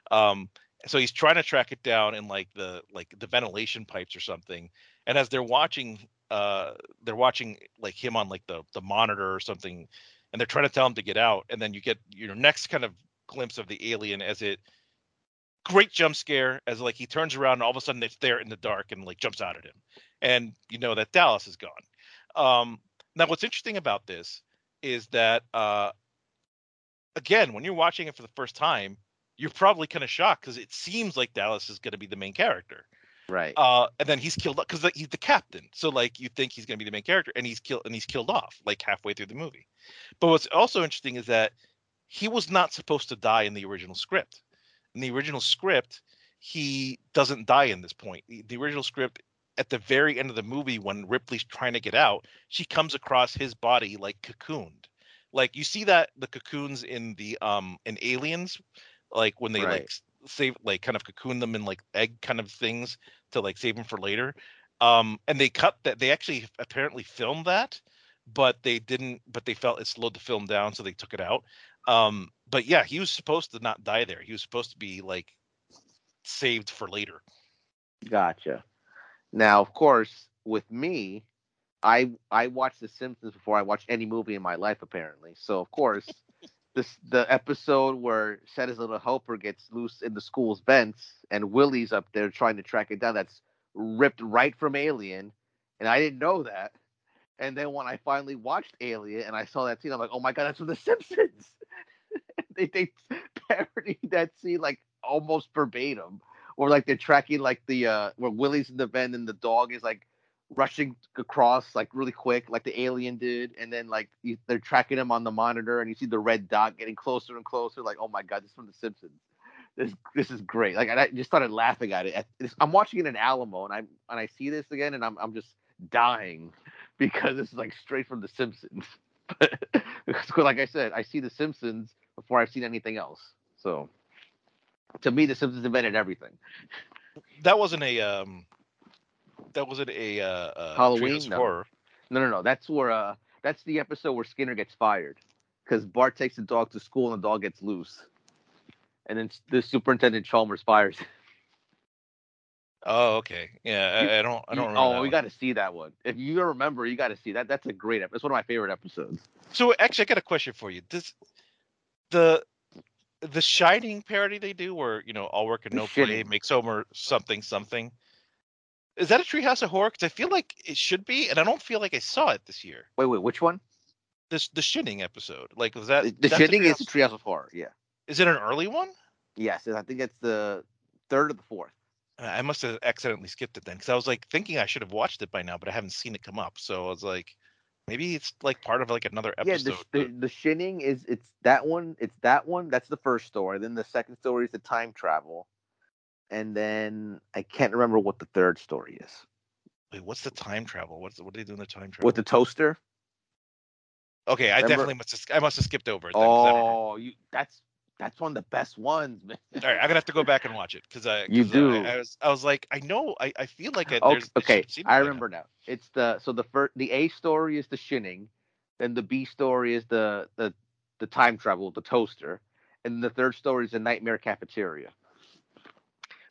Um, so he's trying to track it down in like the like the ventilation pipes or something. And as they're watching, uh, they're watching like him on like the the monitor or something, and they're trying to tell him to get out. And then you get your next kind of glimpse of the alien as it great jump scare as like he turns around and all of a sudden it's there in the dark and like jumps out at him. And you know that dallas is gone. Um now what's interesting about this is that uh again when you're watching it for the first time you're probably kind of shocked because it seems like dallas is going to be the main character. Right. uh and then he's killed because he's the captain. So like you think he's going to be the main character and he's killed and he's killed off like halfway through the movie. But what's also interesting is that he was not supposed to die in the original script in the original script he doesn't die in this point. The, original script at the very end of the movie when ripley's trying to get out she comes across his body like cocooned. Like you see that the cocoons in the um in aliens? Like when they Right. like save like kind of cocoon them in like egg kind of things to like save them for later. Um and they cut that they actually apparently filmed that but they didn't but they felt it slowed the film down so they took it out um but yeah he was supposed to not die there he was supposed to be like saved for later Gotcha. Now, of course, with me, I I watched The Simpsons before I watched any movie in my life, apparently. So, of course, this the episode where Santa's little helper gets loose in the school's vents, and Willie's up there trying to track it down. That's ripped right from Alien, and I didn't know that. And then when I finally watched Alien and I saw that scene, I'm like, oh my god, that's from The Simpsons. [laughs] they they [laughs] parodied that scene like almost verbatim, or like they're tracking like the uh where Willie's in the van and the dog is like rushing across like really quick, like the alien did, and then like you, they're tracking him on the monitor, and you see the red dot getting closer and closer. Like, oh my god, this is from The Simpsons. This this is great. Like, I just started laughing at it. I'm watching it in Alamo, and I and I see this again, and I'm I'm just dying [laughs] because this is like straight from The Simpsons. like I said, I see The Simpsons before I've seen anything else. So, to me, The Simpsons invented everything. That wasn't a um that wasn't a uh, uh Halloween no. horror. No, no, no. That's where uh that's the episode where Skinner gets fired because Bart takes the dog to school and the dog gets loose, and then the superintendent Chalmers fires. Oh, okay. Yeah, I, I don't. I don't. You, oh, we got to see that one. If you remember, you got to see that. That's a great episode. It's one of my favorite episodes. So, actually, I got a question for you. This the the Shining parody they do, where you know all work and no play makes Homer something something. Is that a Treehouse of Horror? Because I feel like it should be, and I don't feel like I saw it this year. Wait, wait, which one? This the Shining episode. Like was that the Shining is the Treehouse of Horror? Yeah. Is it an early one? Yes, I think it's the third or the fourth. I must have accidentally skipped it then because I was like thinking I should have watched it by now, but I haven't seen it come up. So I was like, maybe it's like part of like another episode. Yeah, the, the, the Shining is it's that one. It's that one. That's the first story. Then the second story is the time travel and then I can't remember what the third story is. Wait, what's the time travel? What's what do they do in the time travel? With the toaster? Okay, I remember? definitely must have I must have skipped over it. Then, oh, you that's that's one of the best ones, man. All right, I'm gonna have to go back and watch it because I you do. I, I, was I was like I know I, I feel like I, okay, okay. I remember now. It's the so the first the A story is the Shining, then the B story is the the the time travel, the toaster, and the third story is the Nightmare Cafeteria.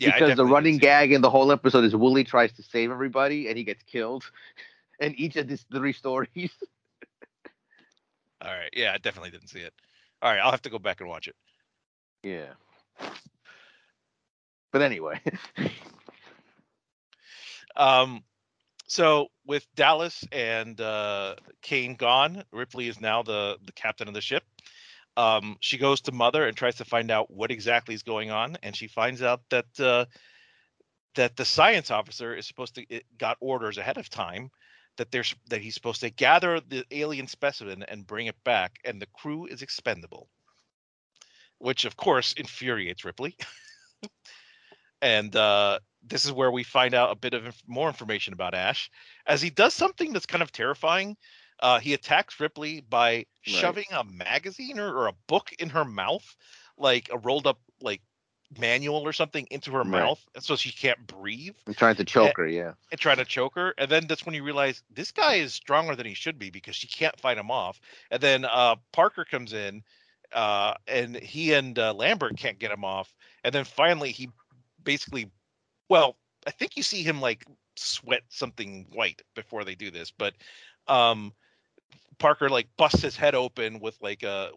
Yeah, because the running gag in the whole episode is Willie tries to save everybody and he gets killed, [laughs] and each of these three stories. All right, yeah, I definitely didn't see it. All right, I'll have to go back and watch it. Yeah. But anyway. [laughs] um, so with Dallas and uh, Kane gone, Ripley is now the the captain of the ship. Um, she goes to mother and tries to find out what exactly is going on, and she finds out that uh, that the science officer is supposed to it got orders ahead of time that there's that he's supposed to gather the alien specimen and bring it back, and the crew is expendable, which of course infuriates Ripley. [laughs] and uh, this is where we find out a bit of inf- more information about Ash, as he does something that's kind of terrifying. Uh, he attacks Ripley by right. shoving a magazine or, or, a book in her mouth, like a rolled up like manual or something into her right. mouth, so she can't breathe. And trying to choke and, her, yeah. And trying to choke her, and then that's when you realize this guy is stronger than he should be because she can't fight him off. And then uh, Parker comes in, uh, and he and uh, Lambert can't get him off. And then finally, he basically, well, I think you see him like sweat something white before they do this, but um Parker like busts his head open with like a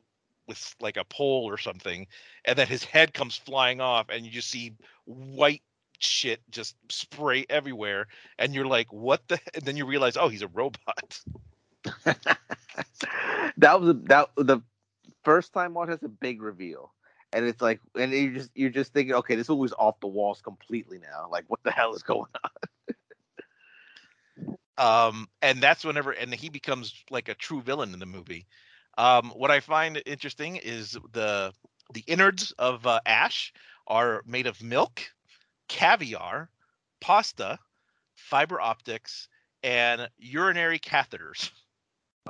with like a pole or something, and then his head comes flying off, and you just see white shit just spray everywhere, and you're like, "What the?" And then you realize, "Oh, he's a robot." [laughs] that was that the first time watch has a big reveal, and it's like, and you just you're just thinking, okay, this movie's off the walls completely now. Like, what the hell is going on? um, and that's whenever and he becomes like a true villain in the movie. Um, what I find interesting is the the innards of uh, Ash are made of milk, caviar, pasta, fiber optics, and urinary catheters.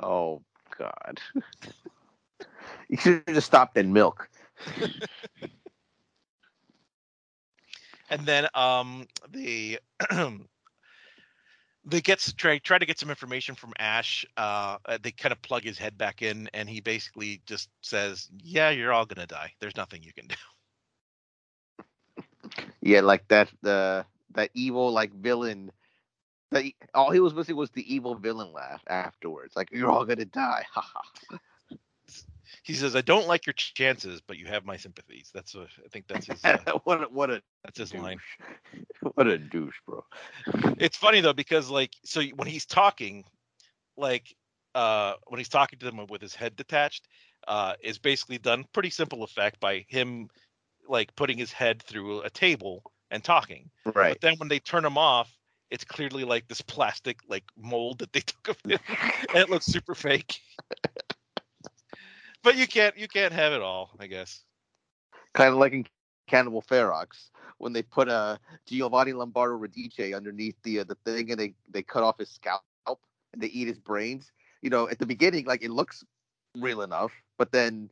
Oh God! [laughs] you should have just stopped in milk. [laughs] and then um, the [clears throat] they get try try to get some information from Ash. Uh, uh, they kind of plug his head back in, and he basically just says, "Yeah, you're all gonna die. There's nothing you can do." [laughs] Yeah, like that the that evil like villain. That all he was missing was the evil villain laugh afterwards. Like you're all gonna die. [laughs] He says, "I don't like your chances, but you have my sympathies." That's a, I think that's his. Uh, [laughs] what a, what a that's his douche. line. [laughs] what a douche, bro. It's funny though because like so when he's talking, like uh, when he's talking to them with his head detached, uh, is basically done pretty simple effect by him like putting his head through a table and talking. Right. But then when they turn him off, it's clearly like this plastic like mold that they [laughs] took of him, and it looks super fake. But you can't you can't have it all, I guess. kind of like in Cannibal Ferox when they put uh, Giovanni Lombardo Radice underneath the uh, the thing and they they cut off his scalp and they eat his brains. You know, at the beginning, like it looks real enough, but then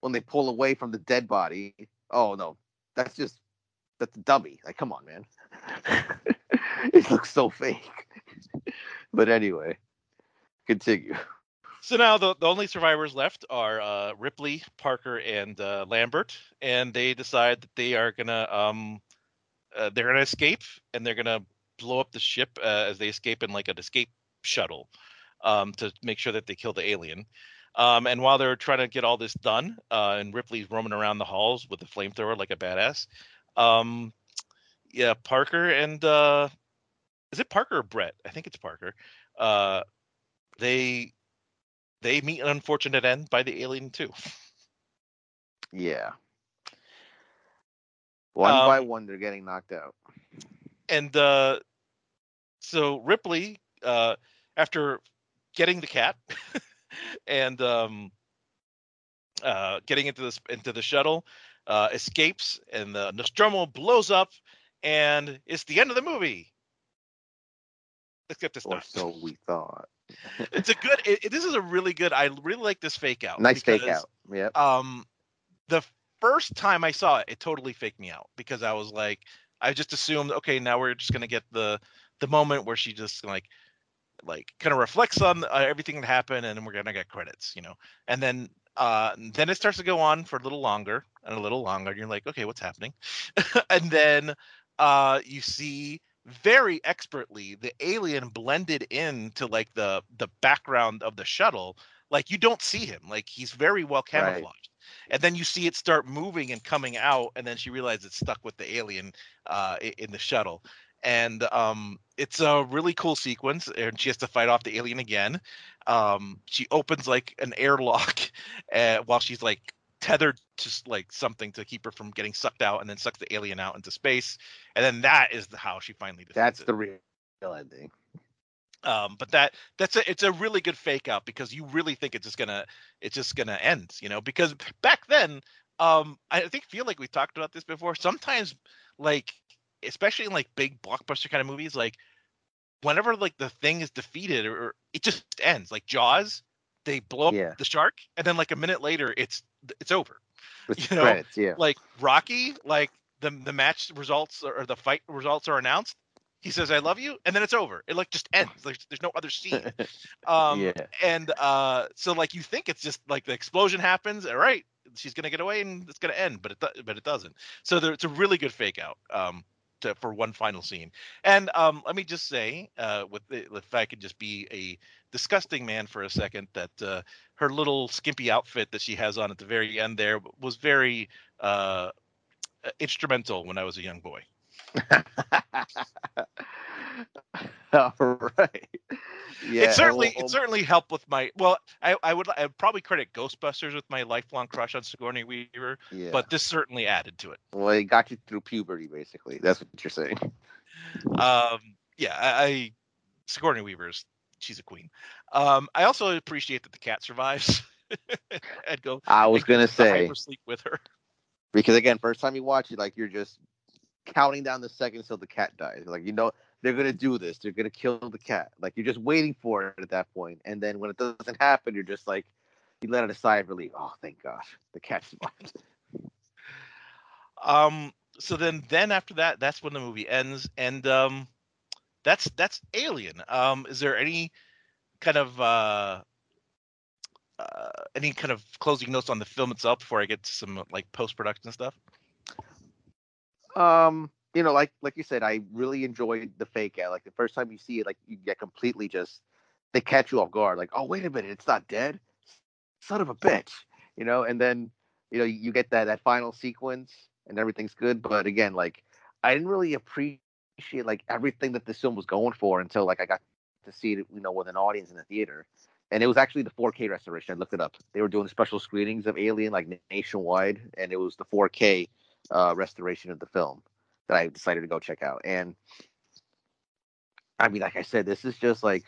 when they pull away from the dead body, oh no, that's just that's a dummy. Like, come on, man, [laughs] it looks so fake. [laughs] but anyway, continue. So now the, the only survivors left are uh, Ripley, Parker, and uh, Lambert, and they decide that they are gonna um, uh, they're gonna escape and they're gonna blow up the ship uh, as they escape in like an escape shuttle um, to make sure that they kill the alien. Um, and while they're trying to get all this done, uh, and Ripley's roaming around the halls with a flamethrower like a badass, um, yeah, Parker and uh, is it Parker or Brett? I think it's Parker. Uh, they they meet an unfortunate end by the alien too. Yeah. One by Um, one, they're getting knocked out. And uh, so Ripley, uh, after getting the cat [laughs] and um, uh, getting into this into the shuttle, uh, escapes, and the Nostromo blows up, and it's the end of the movie. Let's get this Or so we thought. It's a good. It, this is a really good. I really like this fake out. Nice fake out. Yep. um the first time i saw it it totally faked me out because i was like i just assumed okay now we're just gonna get the the moment where she just like like kind of reflects on uh, everything that happened and we're gonna get credits you know and then uh then it starts to go on for a little longer and a little longer and you're like okay what's happening [laughs] and then uh you see very expertly the alien blended into like the the background of the shuttle like you don't see him like he's very well Right. camouflaged. And then you see it start moving and coming out and then she realizes it's stuck with the alien uh in the shuttle. And um it's a really cool sequence and she has to fight off the alien again. Um she opens like an airlock uh, [laughs] while she's like tethered to like something to keep her from getting sucked out and then sucks the alien out into space and then that is the how she finally That's it. the real ending. um but that that's a it's a really good fake out because you really think it's just gonna it's just gonna end you know because back then um i think feel like we talked about this before sometimes like especially in like big blockbuster kind of movies like whenever like the thing is defeated or, or it just ends like jaws they blow up Yeah. the shark and then like a minute later it's it's over [laughs] With You know, credits, yeah. like Rocky, like the the match results or the fight results are announced. He says, "I love you," and then it's over. It like just ends. There's there's no other scene. [laughs] Um, yeah. and uh, so like you think it's just like the explosion happens. All right, she's gonna get away and it's gonna end, but it but it doesn't. So there, it's a really good fake out. Um, to, for one final scene. And um, let me just say, uh, with the, if I could just be a disgusting man for a second, that uh, her little skimpy outfit that she has on at the very end there was very uh, instrumental when I was a young boy. [laughs] All right. Yeah. it certainly it certainly helped with my well I, I would I would probably credit Ghostbusters with my lifelong crush on Sigourney Weaver, yeah. but this certainly added to it. well, it got you through puberty, basically. That's what you're saying. Um, yeah, I, I Sigourney Weaver's she's a queen. Um, I also appreciate that the cat survives. [laughs] I'd go I was I'd gonna say hypersleep with her. because again, first time you watch it, like you're just counting down the seconds till the cat dies. Like you know they're gonna do this. They're gonna kill the cat. Like you're just waiting for it at that point. And then when it doesn't happen, you're just like you let out a sigh of relief. Oh, thank gosh, the cat survived. Um, so then then after that, that's when the movie ends, and um, that's that's Alien. Um, is there any kind of uh, uh, any kind of closing notes on the film itself before I get to some like post production stuff? Um, you know, like like you said, I really enjoyed the fake out. Like the first time you see it, like you get completely just they catch you off guard. Like, oh wait a minute, it's not dead, son of a bitch. You know, and then you know you get that that final sequence and everything's good. But again, like I didn't really appreciate like everything that this film was going for until like I got to see it, you know, with an audience in the theater. And it was actually the 4K restoration. I looked it up. They were doing special screenings of Alien like nationwide, and it was the 4K uh, restoration of the film that I decided to go check out. And I mean, like I said, this is just like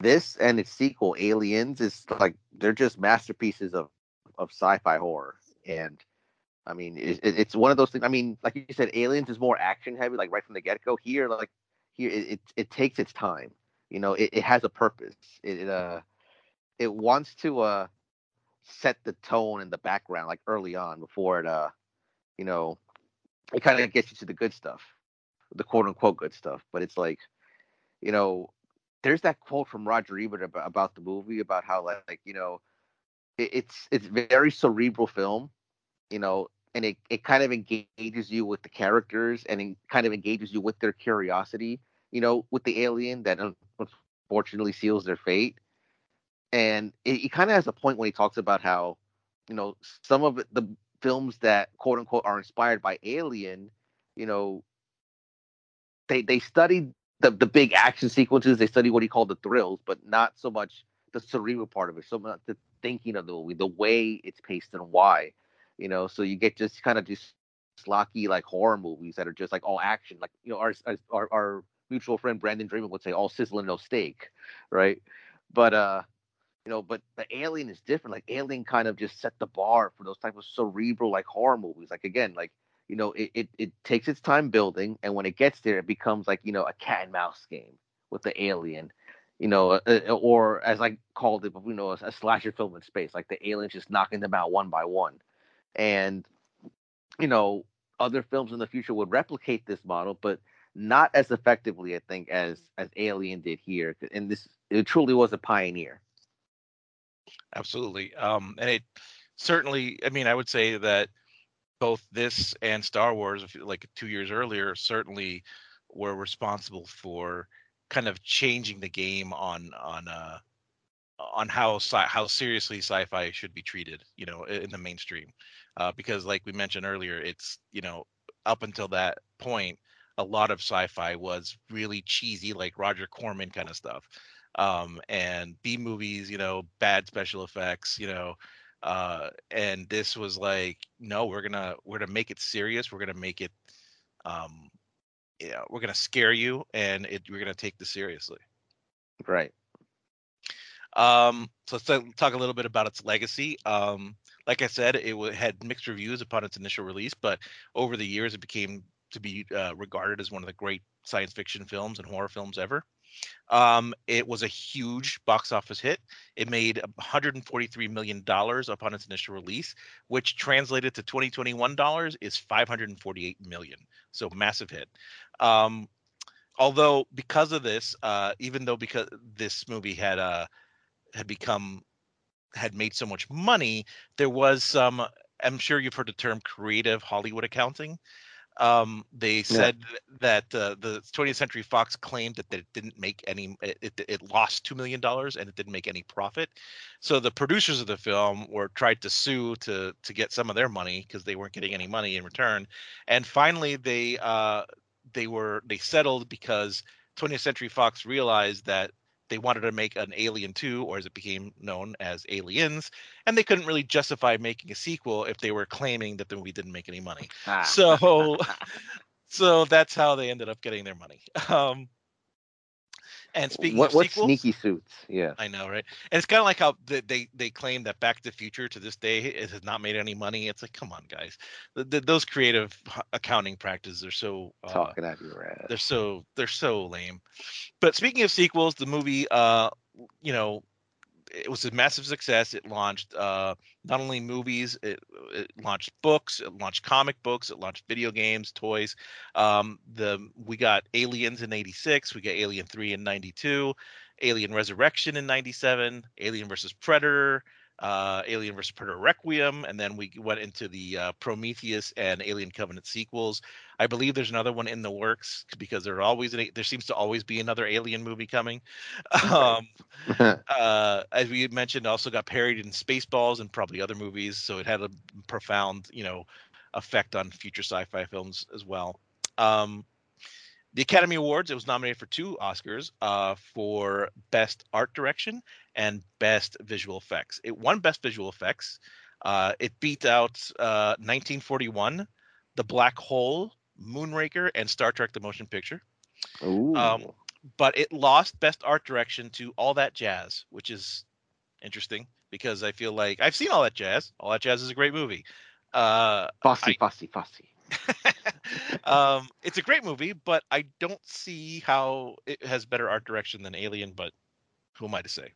this and its sequel, Aliens, is like they're just masterpieces of of sci-fi horror. And I mean, it, it's one of those things. I mean, like you said, Aliens is more action heavy, like right from the get go. Here, like here, it, it, it takes its time. You know, it, it has a purpose. It, it uh, it wants to uh set the tone in the background, like early on, before it uh, you know, it kind of gets you to the good stuff, the quote unquote good stuff. But it's like, you know, there's that quote from Roger Ebert about, about the movie about how like, like you know, it, it's it's very cerebral film, you know, and it, it kind of engages you with the characters and it kind of engages you with their curiosity, you know, with the alien that unfortunately seals their fate. And it kind of has a point when he talks about how, you know, some of the films that quote unquote are inspired by Alien, you know, they they studied the the big action sequences. They study what he called the thrills, but not so much the cerebral part of it. So much the thinking of the movie, the way it's paced, and why. You know, so you get just kind of just slocky like horror movies that are just like all action, like you know, our our, our mutual friend Brandon Dreamer would say, all sizzling, no steak, right? But uh, you know, but the Alien is different. Like Alien kind of just set the bar for those type of cerebral like horror movies. Like again, like you know, it, it, it takes its time building, and when it gets there, it becomes like you know a cat and mouse game with the alien, you know, uh, uh or as I called it, but you know, a, a slasher film in space, like the aliens just knocking them out one by one, and you know, other films in the future would replicate this model, but not as effectively, I think, as as Alien did here. And this it truly was a pioneer. Absolutely, um, and it certainly. I mean, I would say that both this and Star Wars, like two years earlier, certainly were responsible for kind of changing the game on on uh on how sci- how seriously sci-fi should be treated, you know, in the mainstream, uh, because like we mentioned earlier, it's you know up until that point, a lot of sci-fi was really cheesy, like Roger Corman kind of stuff, um, and B movies, you know, bad special effects, you know, uh, and this was like no we're gonna we're gonna make it serious we're gonna make it um yeah we're gonna scare you and it, we're gonna take this seriously. Right. Um so let's talk a little bit about its legacy um like i said it w- had mixed reviews upon its initial release but over the years it became to be uh, regarded as one of the great science fiction films and horror films ever um, it was a huge box office hit. It made 143 million dollars upon its initial release, which translated to 2021 dollars is 548 million. So massive hit. Um, although because of this, uh, even though because this movie had uh, had become had made so much money, there was some. I'm sure you've heard the term creative Hollywood accounting. Um, they said yeah. that uh, the 20th Century Fox claimed that, it didn't make any, it, it, lost two million dollars and it didn't make any profit. So the producers of the film were tried to sue to to get some of their money because they weren't getting any money in return. And finally, they uh, they were they settled because 20th Century Fox realized that they wanted to make an Alien 2, or as it became known as Aliens, and they couldn't really justify making a sequel if they were claiming that the movie didn't make any money. Ah. So, [laughs] so that's how they ended up getting their money. [laughs] Um, and speaking what, of what sequels, sneaky suits, yeah, I know, right? And it's kind of like how they, they they claim that Back to the Future to this day it has not made any money. It's like, come on, guys, the, the, those creative accounting practices are so uh, talking out your ass. They're so they're so lame. But speaking of sequels, the movie, uh, you know, it was a massive success. It launched uh, not only movies, it, it, launched books, it launched comic books, it launched video games, toys. Um, the we got Aliens in '86, we got Alien Three in '92, Alien Resurrection in '97, Alien versus Predator, uh, Alien vs. Predator Requiem, and then we went into the uh, Prometheus and Alien Covenant sequels. I believe there's another one in the works because there always there seems to always be another Alien movie coming. [laughs] Um, [laughs] uh, as we mentioned, also got parodied in Spaceballs and probably other movies, so it had a profound, you know, effect on future sci-fi films as well. Um, the Academy Awards, it was nominated for two Oscars uh, for Best Art Direction and Best Visual Effects. It won Best Visual Effects. Uh, it beat out uh, 1941, The Black Hole, Moonraker, and Star Trek: The Motion Picture. Um, but it lost Best Art Direction to All That Jazz, which is interesting because I feel like I've seen All That Jazz. All That Jazz is a great movie. Uh, Fosse, Fosse, Fosse. [laughs] um, it's a great movie, but I don't see how it has better art direction than Alien. But who am I to say?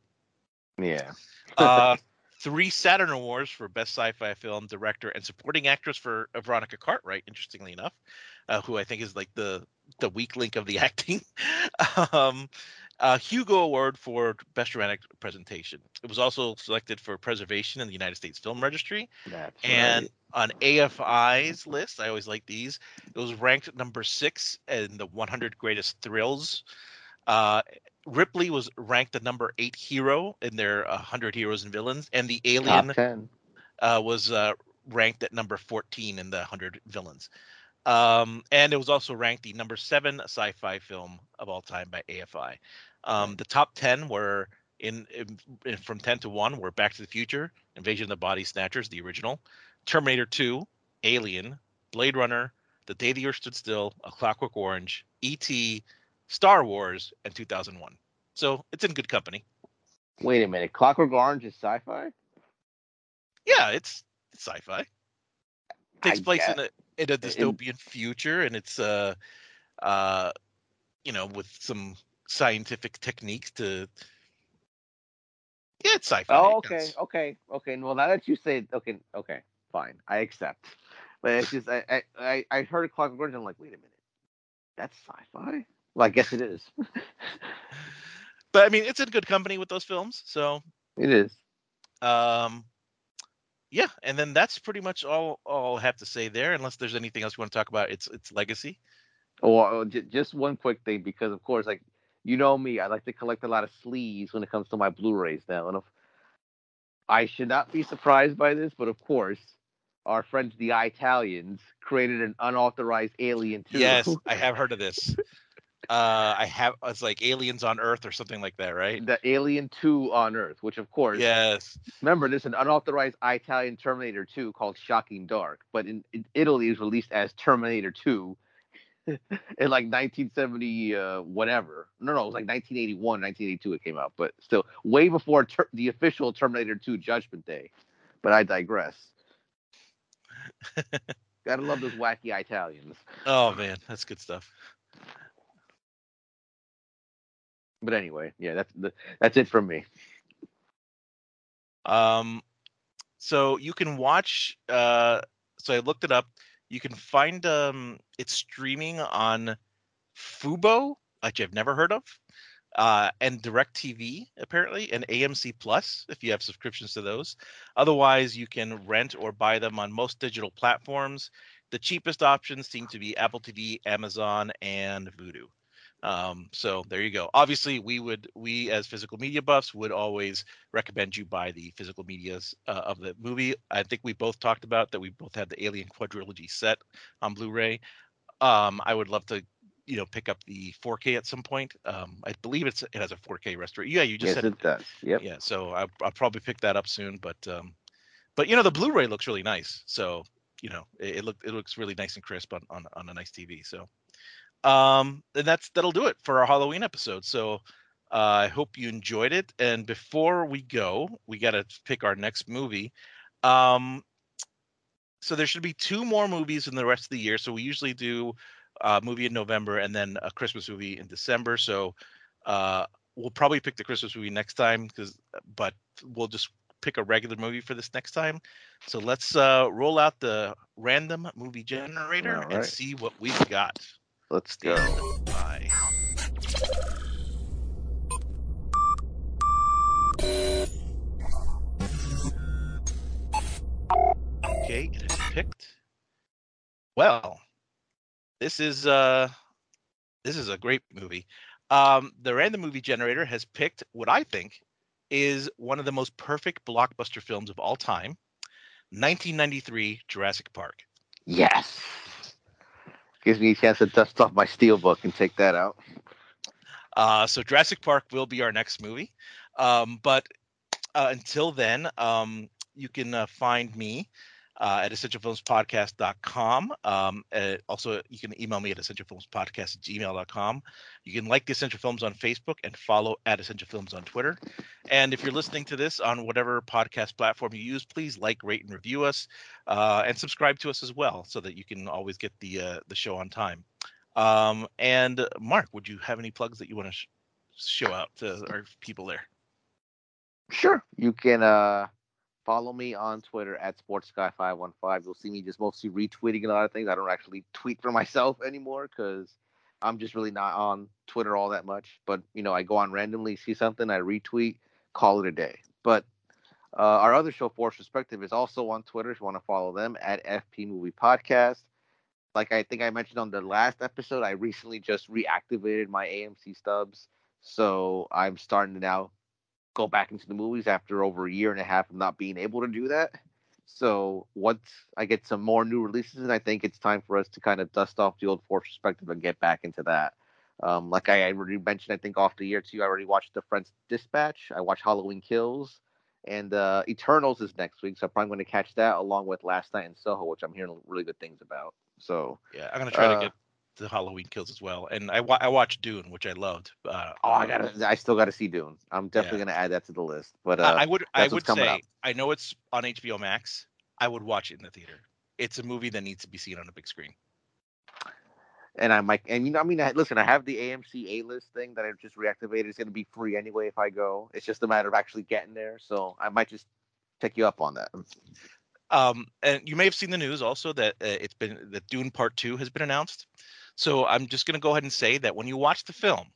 Yeah. uh, [laughs] three Saturn Awards for Best Sci-Fi Film, Director, and Supporting Actress for uh, Veronica Cartwright. Interestingly enough, uh, who I think is like the the weak link of the [laughs] acting. um, uh, Hugo Award for Best Dramatic Presentation. It was also selected for preservation in the United States Film Registry. That's and right. on AFI's list, I always like these. It was ranked number six in the 100 Greatest Thrills. Uh, Ripley was ranked the number eight hero in their 100 Heroes and Villains, and the Alien uh, was uh, ranked at number 14 in the 100 villains. Um, and it was also ranked the number seven sci-fi film of all time by AFI. Um, the top 10 were in, in, in from 10 to 1 were Back to the Future, Invasion of the Body Snatchers, the original, Terminator 2, Alien, Blade Runner, The Day the Earth Stood Still, A Clockwork Orange, E.T., Star Wars, and 2001. So it's in good company. Wait a minute. Clockwork Orange is sci-fi. Yeah, it's, it's sci-fi. takes I place in a in a dystopian future and it's uh uh you know with some scientific techniques to yeah it's sci-fi Oh, okay, okay, okay. Well, now that you say, okay, okay, fine, I accept. But it's just, I, I, I, heard Clockwork Orange. I'm like, wait a minute, that's sci-fi. Well, I guess it is. [laughs] but i mean it's in good company with those films so it is. um yeah and then that's pretty much all, all i'll have to say there unless there's anything else you want to talk about it's it's legacy Or just one quick thing, because of course, like you know me, I like to collect a lot of sleeves when it comes to my Blu-rays now, and if, I should not be surprised by this, but of course, our friends the Italians created an unauthorized Alien 2. yes i [laughs] have heard of this. Uh i have it's like aliens on earth or something like that right? The Alien 2 on Earth, which of course, yes. remember, there's an unauthorized Italian Terminator 2 called Shocking Dark, but in, in Italy, it was released as Terminator 2 in like 1970, uh, whatever. No, no, it was like 1981, 1982 it came out, but still way before ter- the official Terminator 2 Judgment Day. But I digress. [laughs] Gotta love those wacky Italians. oh man that's good stuff But anyway, yeah, that's the, that's it from me. Um, so you can watch. Uh, so I looked it up. You can find um, it's streaming on Fubo, which I've never heard of, uh, and DirecTV apparently, and AMC Plus if you have subscriptions to those. Otherwise, you can rent or buy them on most digital platforms. The cheapest options seem to be Apple TV, Amazon, and Vudu. Um, so there you go. Obviously, we would we as physical media buffs would always recommend you buy the physical medias uh, of the movie. I think we both talked about that. We both had the Alien quadrilogy set on Blu-ray. Um, I would love to, you know, pick up the 4K at some point. Um, I believe it's it has a 4K restoration. Yeah, you just yes, said it does. Yep. yeah. So I, I'll probably pick that up soon. But um, but you know, the Blu-ray looks really nice. So you know, it, it look it looks really nice and crisp on on, on a nice TV. So um, and that's that'll do it for our Halloween episode. So uh, I hope you enjoyed it. And before we go, we got to pick our next movie. Um, so there should be two more movies in the rest of the year. So we usually do a movie in November and then a Christmas movie in December. So uh, we'll probably pick the Christmas movie next time because, but we'll just pick a regular movie for this next time. So let's uh, roll out the random movie generator All and see what we've got. Let's go. Stand by. Okay, it is picked. Well, this is uh this is a great movie. Um the random movie generator has picked what I think is one of the most perfect blockbuster films of all time. 1993 Jurassic Park. Yes. Gives me a chance to dust off my steelbook and take that out. Uh, so Jurassic Park will be our next movie. Um, but uh, until then, um, you can uh, find me uh, at essentialfilmspodcast.com. Um, uh, also, you can email me at essentialfilmspodcast at gmail.com. You can like the Essential Films on Facebook and follow at Essential Films on Twitter. And if you're listening to this on whatever podcast platform you use, please like, rate, and review us, uh, and subscribe to us as well, so that you can always get the uh, the show on time. Um, and Mark, would you have any plugs that you want to sh- show out to our people there? Sure. You can uh follow me on Twitter at SportsGuy515. You'll see me just mostly retweeting a lot of things. I don't actually tweet for [laughs] myself anymore because I'm just really not on Twitter all that much. But you know, I go on randomly, see something, I retweet, call it a day. But uh, our other show, Force Perspective, is also on Twitter. If you want to follow them at FP Movie Podcast. Like I think I mentioned on the last episode, I recently just reactivated my AMC stubs. So I'm starting to now go back into the movies after over a year and a half of not being able to do that. So once I get some more new releases, and I think it's time for us to kind of dust off the old Force perspective and get back into that. Um, like I already mentioned, I think off the year too, I already watched The French Dispatch. I watched Halloween Kills, and uh, Eternals is next week, so I'm probably going to catch that along with Last Night in Soho, which I'm hearing really good things about. So Yeah, I'm gonna try Uh, to get the Halloween kills as well. And I wa- I watched Dune, which I loved. Uh, oh, I um, gotta, I still got to see Dune. I'm definitely Yeah. going to add that to the list. But uh, I would I would say up. I know it's on HBO Max. I would watch it in the theater. It's a movie that needs to be seen on a big screen. and I might, and you know, I mean, I, listen, I have the AMC A list thing that I've just reactivated. It's going to be free anyway if I go. It's just a matter of actually getting there. So I might just pick you up on that. Um, and you may have seen the news also that uh, it's been that Dune Part Two has been announced. So I'm just going to go ahead and say that when you watch the film,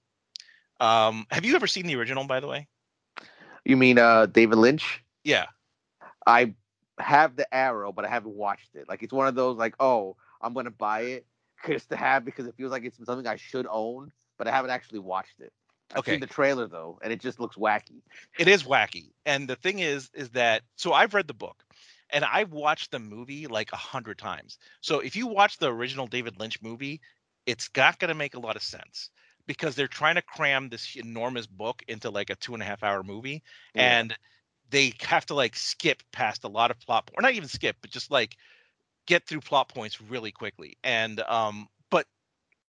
um, have you ever seen the original? By the way, You mean uh David Lynch? yeah. I have the Arrow, but I haven't watched it. Like it's one of those like, oh, I'm going to buy it [laughs] just to have because it feels like it's something I should own, but I haven't actually watched it. I've Okay. seen the trailer though, and it just looks wacky. it is wacky and the thing is is that so i've read the book and i've watched the movie like a hundred times so if you watch the original david lynch movie it's not going to make a lot of sense because they're trying to cram this enormous book into like a two and a half hour movie Yeah. and they have to like skip past a lot of plot or not even skip but just like get through plot points really quickly and um but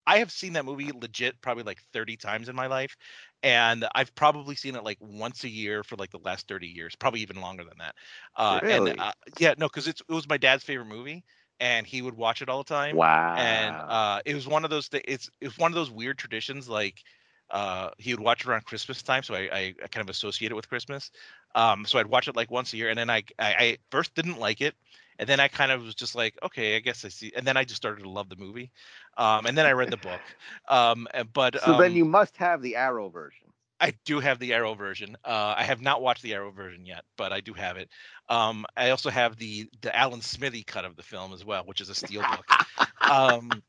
i have seen that movie legit probably like 30 times in my life and i've probably seen it like once a year for like the last 30 years probably even longer than that uh Really? and uh, yeah no because it was my dad's favorite movie and he would watch it all the time wow. and uh, it was one of those things. It's it's one of those weird traditions. Like uh, he would watch it around Christmas time, so I, I, I kind of associate it with Christmas. Um, so I'd watch it like once a year, and then I, I I first didn't like it, and then I kind of was just like, okay, I guess I see. And then I just started to love the movie, um, and then I read the book. Um, but so then um, you must have the Arrow version. I do have the Arrow version. Uh, I have not watched the Arrow version yet, but I do have it. Um, I also have the the Alan Smithee cut of the film as well, which is a steel book. um,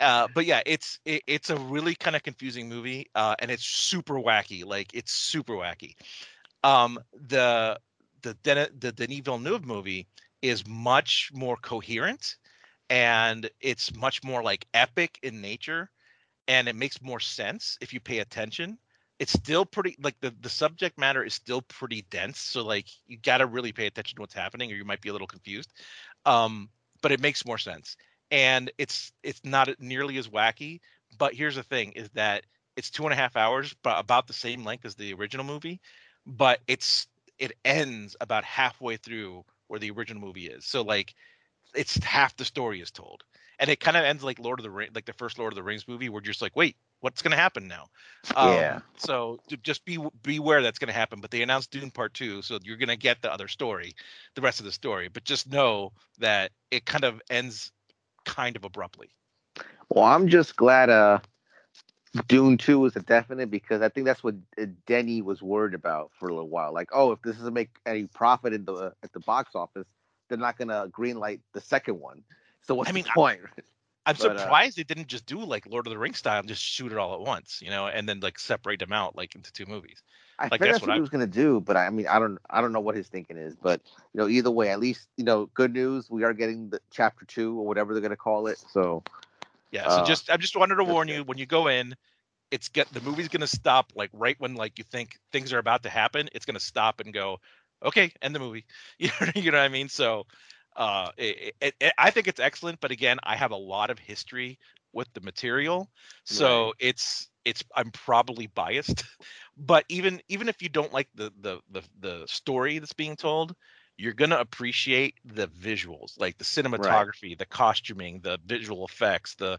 uh, but yeah, it's it, it's a really kind of confusing movie, uh, and it's super wacky. Like it's super wacky. Um, the the Den- the Denis Villeneuve movie is much more coherent, and it's much more like epic in nature, and it makes more sense if you pay attention. It's still pretty like the the subject matter is still pretty dense, so like you got to really pay attention to what's happening, or you might be a little confused. Um, but it makes more sense and it's it's not nearly as wacky. But here's the thing: is that it's two and a half hours, but about the same length as the original movie. But it's it ends about halfway through where the original movie is. So like, it's half the story is told, and it kind of ends like Lord of the Ring, like the first Lord of the Rings movie, where you're just like, wait, what's gonna happen now? Um, Yeah. So just be beware that's gonna happen. But they announced Dune Part Two, so you're gonna get the other story, the rest of the story. But just know that it kind of ends kind of abruptly. Well, I'm just glad uh Dune 2 was a definite because I think that's what uh, Denny was worried about for a little while. Like, oh, if this doesn't make any profit in the at the box office, they're not gonna greenlight the second one. So what's I mean, the point? [laughs] I'm But, uh, surprised they didn't just do like Lord of the Rings style and just shoot it all at once, you know, and then like separate them out like into two movies. I like, that's that's what, what he I- was gonna do, but I mean, I don't, I don't know what his thinking is. But you know, either way, at least you know, good news. We are getting the chapter two or whatever they're gonna call it. So Yeah. So Uh, just I just wanted to warn you when you go in, it's get the movie's gonna stop like right when like you think things are about to happen. It's gonna stop and go, okay, end the movie. [laughs] You know, you know what I mean? So, uh, it, it, it, I think it's excellent. But again, I have a lot of history with the material, so Right. it's it's I'm probably biased. [laughs] But even even if you don't like the the the the story that's being told, you're gonna appreciate the visuals, like the cinematography, the costuming, the visual effects, the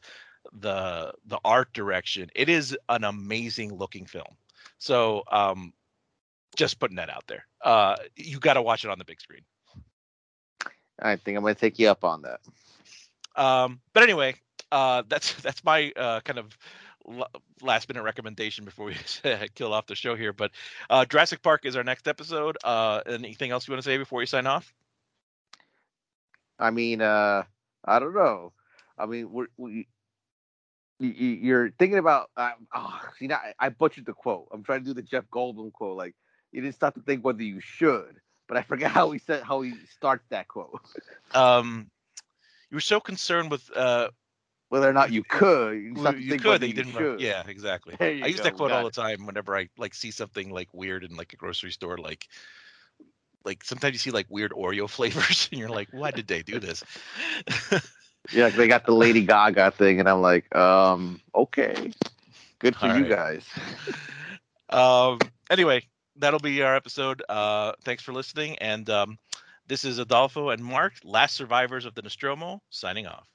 the the art direction. It is an amazing looking film. So um just putting that out there. Uh you got to watch it on the big screen. I think I'm gonna take you up on that. Um but anyway, uh that's [laughs] that's my uh kind of l- last minute recommendation before we [laughs] kill off the show here, but uh Jurassic Park is our next episode. Uh anything else you want to say before you sign off? I mean, uh, I don't know. I mean, we're, we, you, you're thinking about. Uh, oh, see, now I, I butchered the quote. I'm trying to do the Jeff Goldblum quote. Like, you didn't stop to think whether you should, but I forget how he said how he starts that quote. Um you were so concerned with uh Whether or not you could, you, didn't stop to you think could. They you didn't. should. Yeah, exactly. I use go, that quote all the time whenever I like see something like weird in like a grocery store. Like, like sometimes you see like weird Oreo [laughs] flavors, and you're like, why did they do this? [laughs] Yeah, they got the Lady Gaga thing, and I'm like, um, okay, good for All you right. guys. um. Anyway, that'll be our episode. Uh, thanks for listening, and um, this is Adolfo and Mark, last survivors of the Nostromo, signing off.